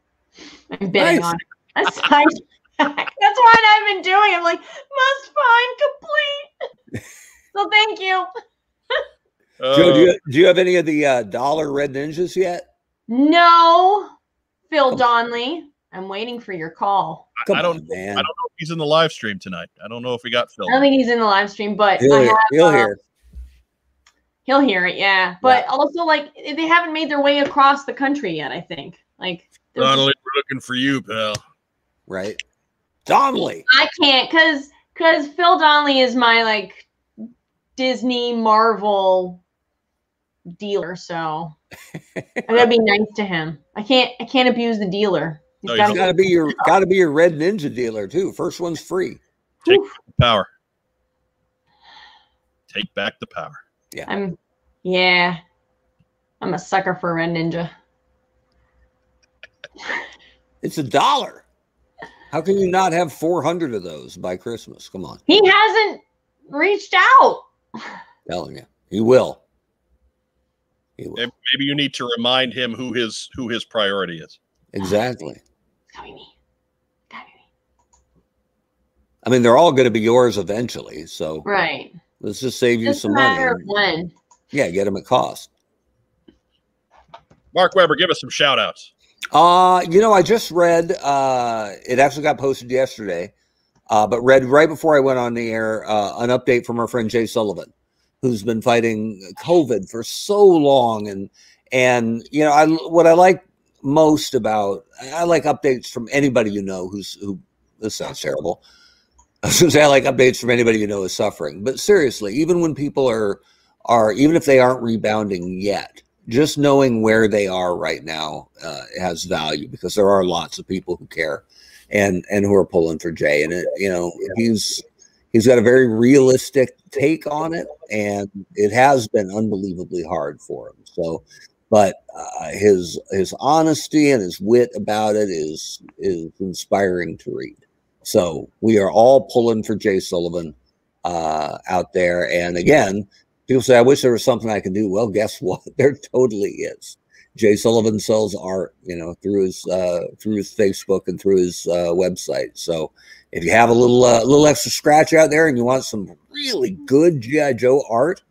I'm betting Nice. on it. a *laughs* sidetrack. That's what I've been doing. I'm like, must find complete. *laughs* so thank you. Joe, do Uh, you, do you have any of the uh, dollar red ninjas yet? No, Phil Come Donley. I'm waiting for your call. Come I don't on, man. I don't know if he's in the live stream tonight. I don't know if we got Phil. I don't think he's in the live stream, but He'll, I hear, have, he'll uh, hear. He'll hear it, yeah. But also, like, they haven't made their way across the country yet. I think. Like, they're just- Donnelly, we're looking for you, pal. Right. Donnelly. I can't, cause cause Phil Donnelly is my like Disney Marvel dealer. So *laughs* I gotta be nice to him. I can't I can't abuse the dealer. He's No, you gotta It's got to be your got to be your red ninja dealer too. First one's free. Take power. Take back the power. Yeah. I'm yeah. I'm a sucker for red ninja. It's a dollar. How can you not have 400 of those by Christmas? Come on, He hasn't reached out. telling you, he will. He will. Maybe maybe you need to remind him who his who his priority is. Exactly. It's gotta be me. Gotta be me. I mean, they're all going to be yours eventually. So Right. let's just save you Just some money. matter of when. Yeah, get them at cost. Mark Weber, give us some shout outs. Uh, you know, I just read uh it actually got posted yesterday. Uh, but read right before I went on the air uh, an update from our friend Jay Sullivan, who's been fighting COVID for so long, and and you know, I what I like most about I like updates from anybody you know who's who. This sounds terrible. *laughs* I was gonna say I like updates from anybody you know is suffering, but seriously, even when people are are even if they aren't rebounding yet, just knowing where they are right now uh, has value because there are lots of people who care and and who are pulling for Jay. And it, you know, he's he's got a very realistic take on it, and it has been unbelievably hard for him. So, but uh, his his honesty and his wit about it is is inspiring to read. So we are all pulling for Jay Sullivan uh, out there, and again. People say, I wish there was something I could do. Well, guess what? *laughs* There totally is. Jay Sullivan sells art, you know, through his uh, through his Facebook and through his uh, website. So if you have a little uh, little extra scratch out there and you want some really good GI Joe art,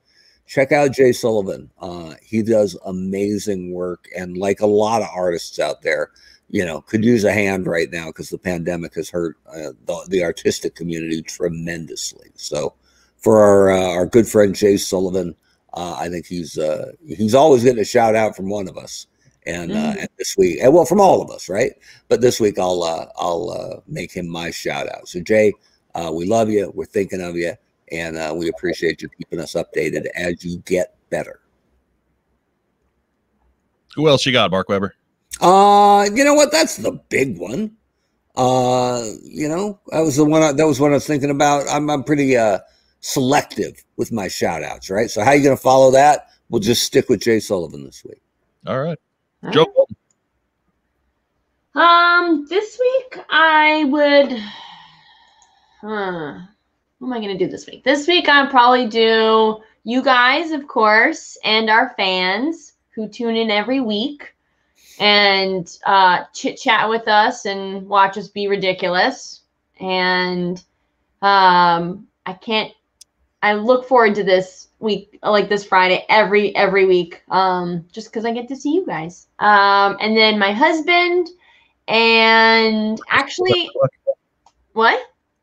check out Jay Sullivan. Uh, he does amazing work, and like a lot of artists out there, you know, could use a hand right now because the pandemic has hurt uh, the, the artistic community tremendously. So for our uh, our good friend Jay Sullivan. Uh, I think he's uh, he's always getting a shout out from one of us, and, uh, Mhm. and this week, and well, from all of us, right? But this week, I'll uh, I'll uh, make him my shout out. So Jay, uh, we love you. We're thinking of you, and uh, we appreciate you keeping us updated as you get better. Who else you got, Mark Weber? Uh, you know what? That's the big one. Uh, you know, that was the one. I, that was what I was thinking about. I'm I'm pretty uh selective with my shout outs, right? So how you going to follow that? We'll just stick with Jay Sullivan this week. All right. All Joe Colton. Um, this week I would. Huh. What am I gonna do this week? This week I'll probably do you guys, of course, and our fans who tune in every week and uh, chit chat with us and watch us be ridiculous. And um, I can't. I look forward to this week, like this Friday, every every week, um, just because I get to see you guys. Um, and then my husband and actually, what?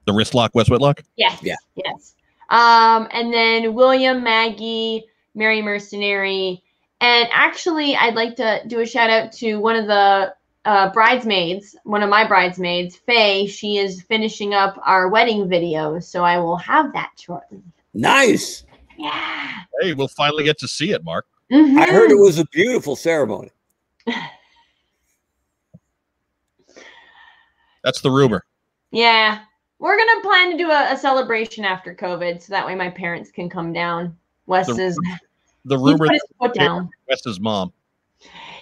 The wrist lock, Wes Whitlock. Yes. Yeah. Yes. Um, and then William, Maggie, Mary Mercenary, and actually, I'd like to do a shout out to one of the uh, bridesmaids, one of my bridesmaids, Faye. She is finishing up our wedding video, so I will have that shortly. Nice. Yeah. Hey, we'll finally get to see it, Mark. I heard it was a beautiful ceremony. *laughs* That's the rumor. Yeah. We're gonna plan to do a, a celebration after COVID, so that way my parents can come down. Wes The is The he rumor put that his foot down. Wes's mom.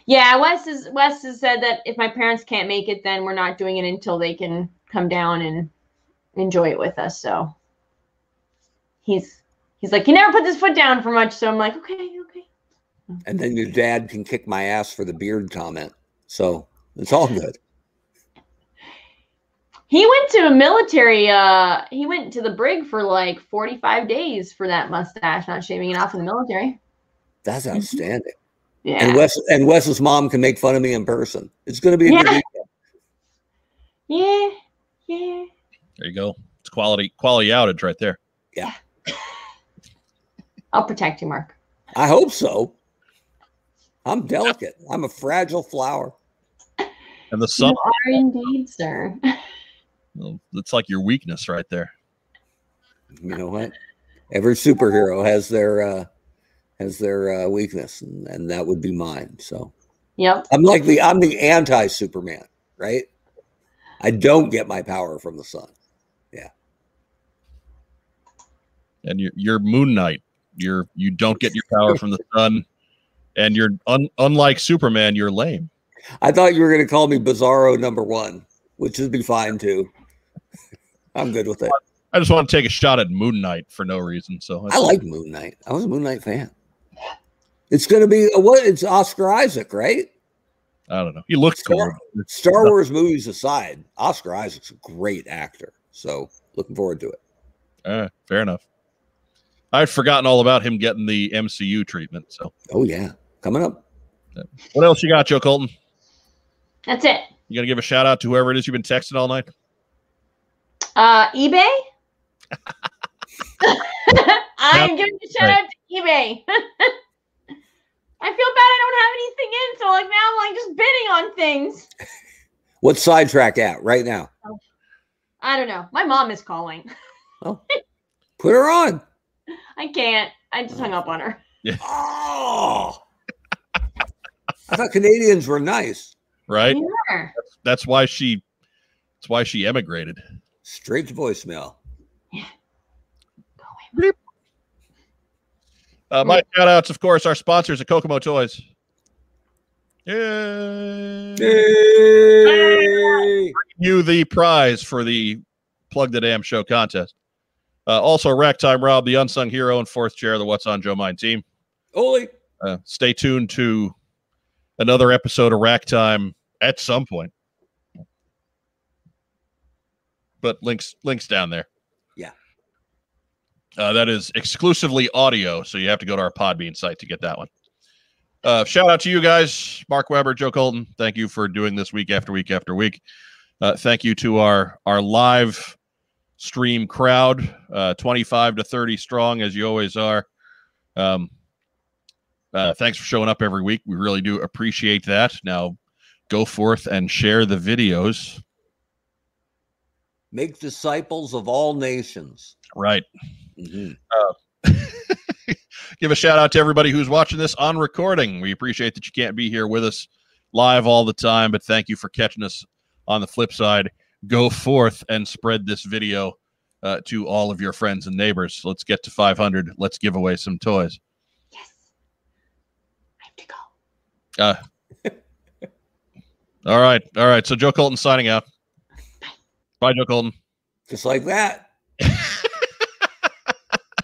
Yeah, Wes is Wes has said that if my parents can't make it, then we're not doing it until they can come down and enjoy it with us. So he's he's like, he never put his foot down for much. So I'm like, okay, okay. And then your dad can kick my ass for the beard comment. So it's all good. He went to a military. Uh, he went to the brig for like 45 days for that mustache, not shaving it off in the military. That's outstanding. Yeah, And Wes and Wes's mom can make fun of me in person. It's going to be a good Yeah. weekend. yeah, yeah. There you go. It's quality quality outage right there. Yeah. I'll protect you, Mark. I hope so. I'm delicate. I'm a fragile flower. And the sun, You are indeed, sir. *laughs* well, it's like your weakness right there. You know what? Every superhero has their uh, has their uh, weakness, and, and that would be mine. So Yep. I'm like the I'm the anti Superman, right? I don't get my power from the sun. Yeah. And you're, you're Moon Knight. You're you don't get your power from the *laughs* sun. and you're un- unlike Superman. You're lame. I thought you were going to call me Bizarro number one, which would be fine too. I'm good with it. I just want to take a shot at Moon Knight for no reason. So I like Moon Knight. I was a Moon Knight fan. It's going to be what? It's Oscar Isaac, right? I don't know. He looks Star, cool. Star Wars movies aside, Oscar Isaac's a great actor. So looking forward to it. Uh, fair enough. I'd forgotten all about him getting the MCU treatment. So, oh yeah, coming up. What else you got, Joe Colton? That's it. You gonna give a shout out to whoever it is you've been texting all night? Uh, eBay. *laughs* I'm giving a shout out to eBay. *laughs* I feel bad I don't have anything in, so like now I'm like just bidding on things. What's sidetrack at right now? I don't know. My mom is calling. Oh, put her on. *laughs* I can't. I just hung up on her. Yeah. Oh, I thought Canadians were nice. Right. Yeah. That's why she. That's why she emigrated. Straight to voicemail. Uh, my shout outs, of course, our sponsors at Kokomo Toys. Yay! Yay! You the prize for the Plug the Damn Show contest. Uh, also, Rack Time Rob, the unsung hero and fourth chair of the What's on Joe Mind team. Oli. Uh, stay tuned to another episode of Rack Time at some point. But links links down there. Yeah. Uh, that is exclusively audio, so you have to go to our Podbean site to get that one. Uh, shout out to you guys, Mark Weber, Joe Colton. Thank you for doing this week after week after week. Uh, thank you to our our live stream crowd, uh, 25 to 30 strong, as you always are. Um, uh, thanks for showing up every week. We really do appreciate that. Now, go forth and share the videos. Make disciples of all nations. Right. Mhm. *laughs* Give a shout out to everybody who's watching this on recording. We appreciate that you can't be here with us live all the time, but thank you for catching us on the flip side. Go forth and spread this video uh, to all of your friends and neighbors. Let's get to 500. Let's give away some toys. Yes. I have to go. Uh, *laughs* all right. All right. So Joe Colton signing out. Bye, Joe Colton. Just like that.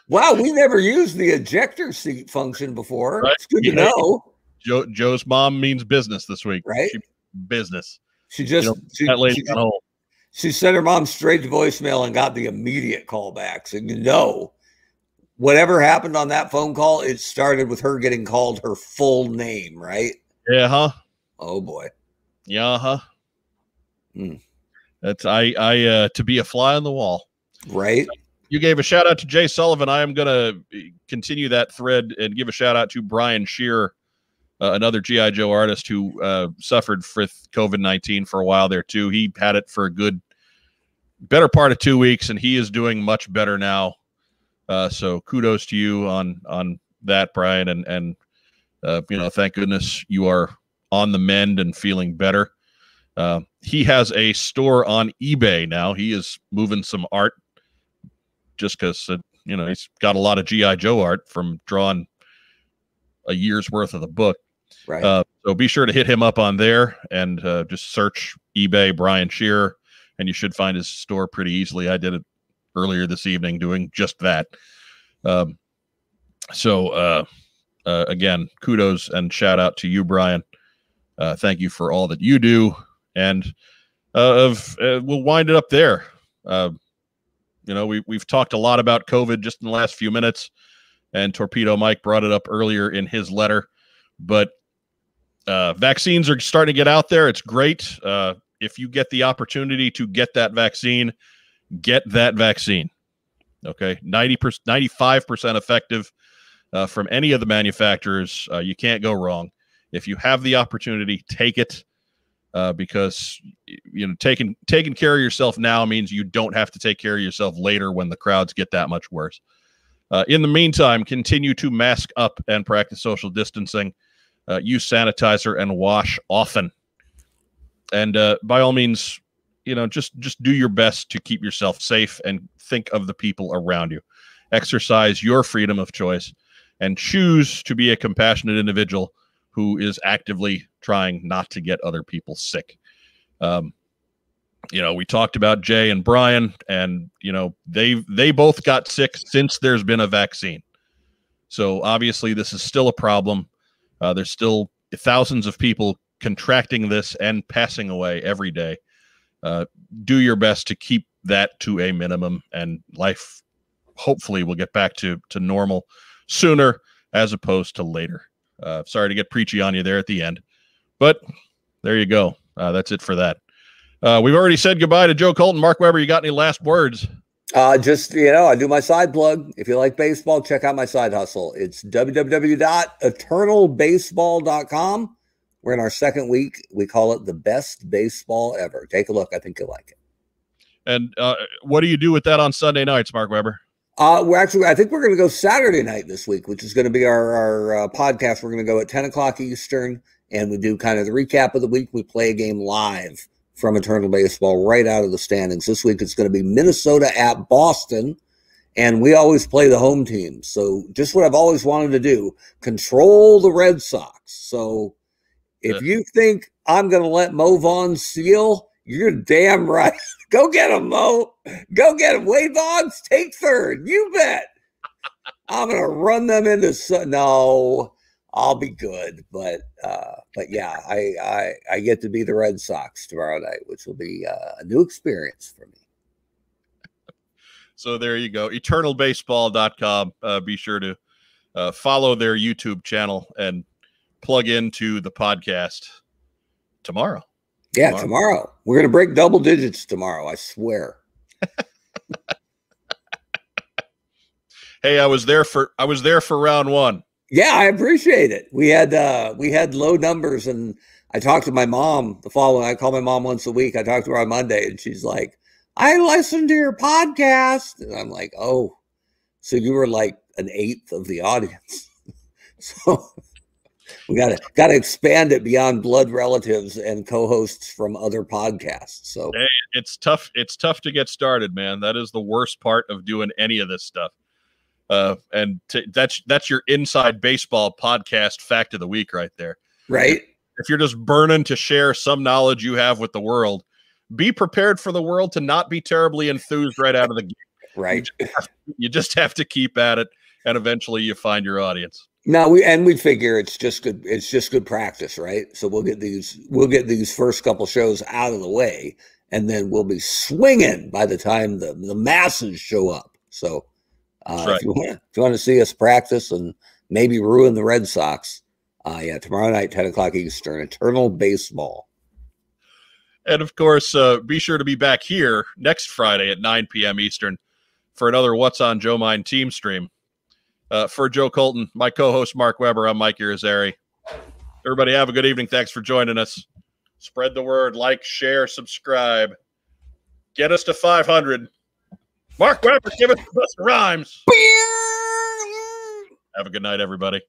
wow, we never used the ejector seat function before. Right. It's good to know, Joe Joe's mom means business this week. right? She- business. She just know, she, That lady she, on hold. she sent her mom straight to voicemail and got the immediate call back. So you know, whatever happened on that phone call, it started with her getting called her full name, right? Yeah, huh? Oh boy. Yeah, huh? Hmm. That's I I uh to be a fly on the wall. Right? You gave a shout out to Jay Sullivan. I am gonna continue that thread and give a shout out to Brian Shearer, uh, another GI Joe artist who uh, suffered with COVID nineteen for a while there too. He had it for a good better part of two weeks, and he is doing much better now. Uh, so kudos to you on on that, Brian, and and uh, you know, thank goodness you are on the mend and feeling better. Uh, he has a store on eBay now. He is moving some art just because uh, you know he's got a lot of GI Joe art from drawing a year's worth of the book. Right. Uh, so be sure to hit him up on there and uh, just search eBay Brian Shearer, and you should find his store pretty easily. I did it earlier this evening doing just that. Um, so uh, uh, again, kudos and shout out to you, Brian. Uh, thank you for all that you do, and uh, of uh, we'll wind it up there. Uh, you know, we we've talked a lot about COVID just in the last few minutes, and Torpedo Mike brought it up earlier in his letter. But uh, vaccines are starting to get out there. It's great. Uh, if you get the opportunity to get that vaccine, get that vaccine. Okay, ninety percent, ninety-five percent effective uh, from any of the manufacturers. Uh, you can't go wrong. If you have the opportunity, take it uh, because you know taking taking care of yourself now means you don't have to take care of yourself later when the crowds get that much worse. Uh, in the meantime, continue to mask up and practice social distancing. Uh, use sanitizer and wash often. And uh, by all means, you know, just just do your best to keep yourself safe and think of the people around you. Exercise your freedom of choice and choose to be a compassionate individual who is actively trying not to get other people sick. Um, you know, we talked about Jay and Brian, and you know they they both got sick since there's been a vaccine. So obviously, this is still a problem. Uh, there's still thousands of people contracting this and passing away every day. Uh, do your best to keep that to a minimum, and life hopefully will get back to to normal sooner as opposed to later. Uh, sorry to get preachy on you there at the end, but there you go. Uh, that's it for that. Uh, we've already said goodbye to Joe Colton. Mark Weber, you got any last words? Uh, just, you know, I do my side plug. If you like baseball, check out my side hustle. It's www.eternalbaseball.com. We're in our second week. We call it the best baseball ever. Take a look. I think you'll like it. And uh, what do you do with that on Sunday nights, Mark Weber? Uh, we're actually, I think we're going to go Saturday night this week, which is going to be our, our uh, podcast. We're going to go at 10 o'clock Eastern and we do kind of the recap of the week. We play a game live from Eternal Baseball right out of the standings. This week it's going to be Minnesota at Boston, and we always play the home team. So just what I've always wanted to do: control the Red Sox. So if you think I'm going to let Mo Vaughn steal, you're damn right. *laughs* Go get him, Mo. Go get him. Wade Boggs, take third. You bet. I'm going to run them into no. I'll be good. But uh, but yeah, I, I I get to be the Red Sox tomorrow night, which will be uh, a new experience for me. So there you go. Eternalbaseball.com. Uh, be sure to uh, follow their YouTube channel and plug into the podcast tomorrow. Yeah, tomorrow. tomorrow. We're going to break double digits tomorrow. I swear. *laughs* hey, I was there for I was there for round one. Yeah, I appreciate it. We had uh we had low numbers and I talked to my mom the following I call my mom once a week. I talked to her on Monday and she's like, I listened to your podcast. And I'm like, oh, so you were like an eighth of the audience. *laughs* so we gotta gotta expand it beyond blood relatives and co-hosts from other podcasts. So hey, it's tough, it's tough to get started, man. That is the worst part of doing any of this stuff. Uh, and t- that's that's your inside baseball podcast fact of the week right there. Right. If you're just burning to share some knowledge you have with the world, be prepared for the world to not be terribly enthused right out of the gate. Right. You just, you just have to keep at it, and eventually you find your audience. No, we and we figure it's just good. It's just good practice, right? So we'll get these we'll get these first couple shows out of the way, and then we'll be swinging by the time the the masses show up. So uh, right. *laughs* if, you want, if you want to see us practice and maybe ruin the Red Sox, uh, yeah, tomorrow night, 10 o'clock Eastern, Eternal Baseball. And of course, uh, be sure to be back here next Friday at 9 p.m. Eastern for another What's on Joe Mind team stream. Uh, for Joe Colton, my co host Mark Weber, I'm Mike Irizarry. Everybody, have a good evening. Thanks for joining us. Spread the word, like, share, subscribe. Get us to 500. Mark Weber, give us the rhymes. Have a good night, everybody.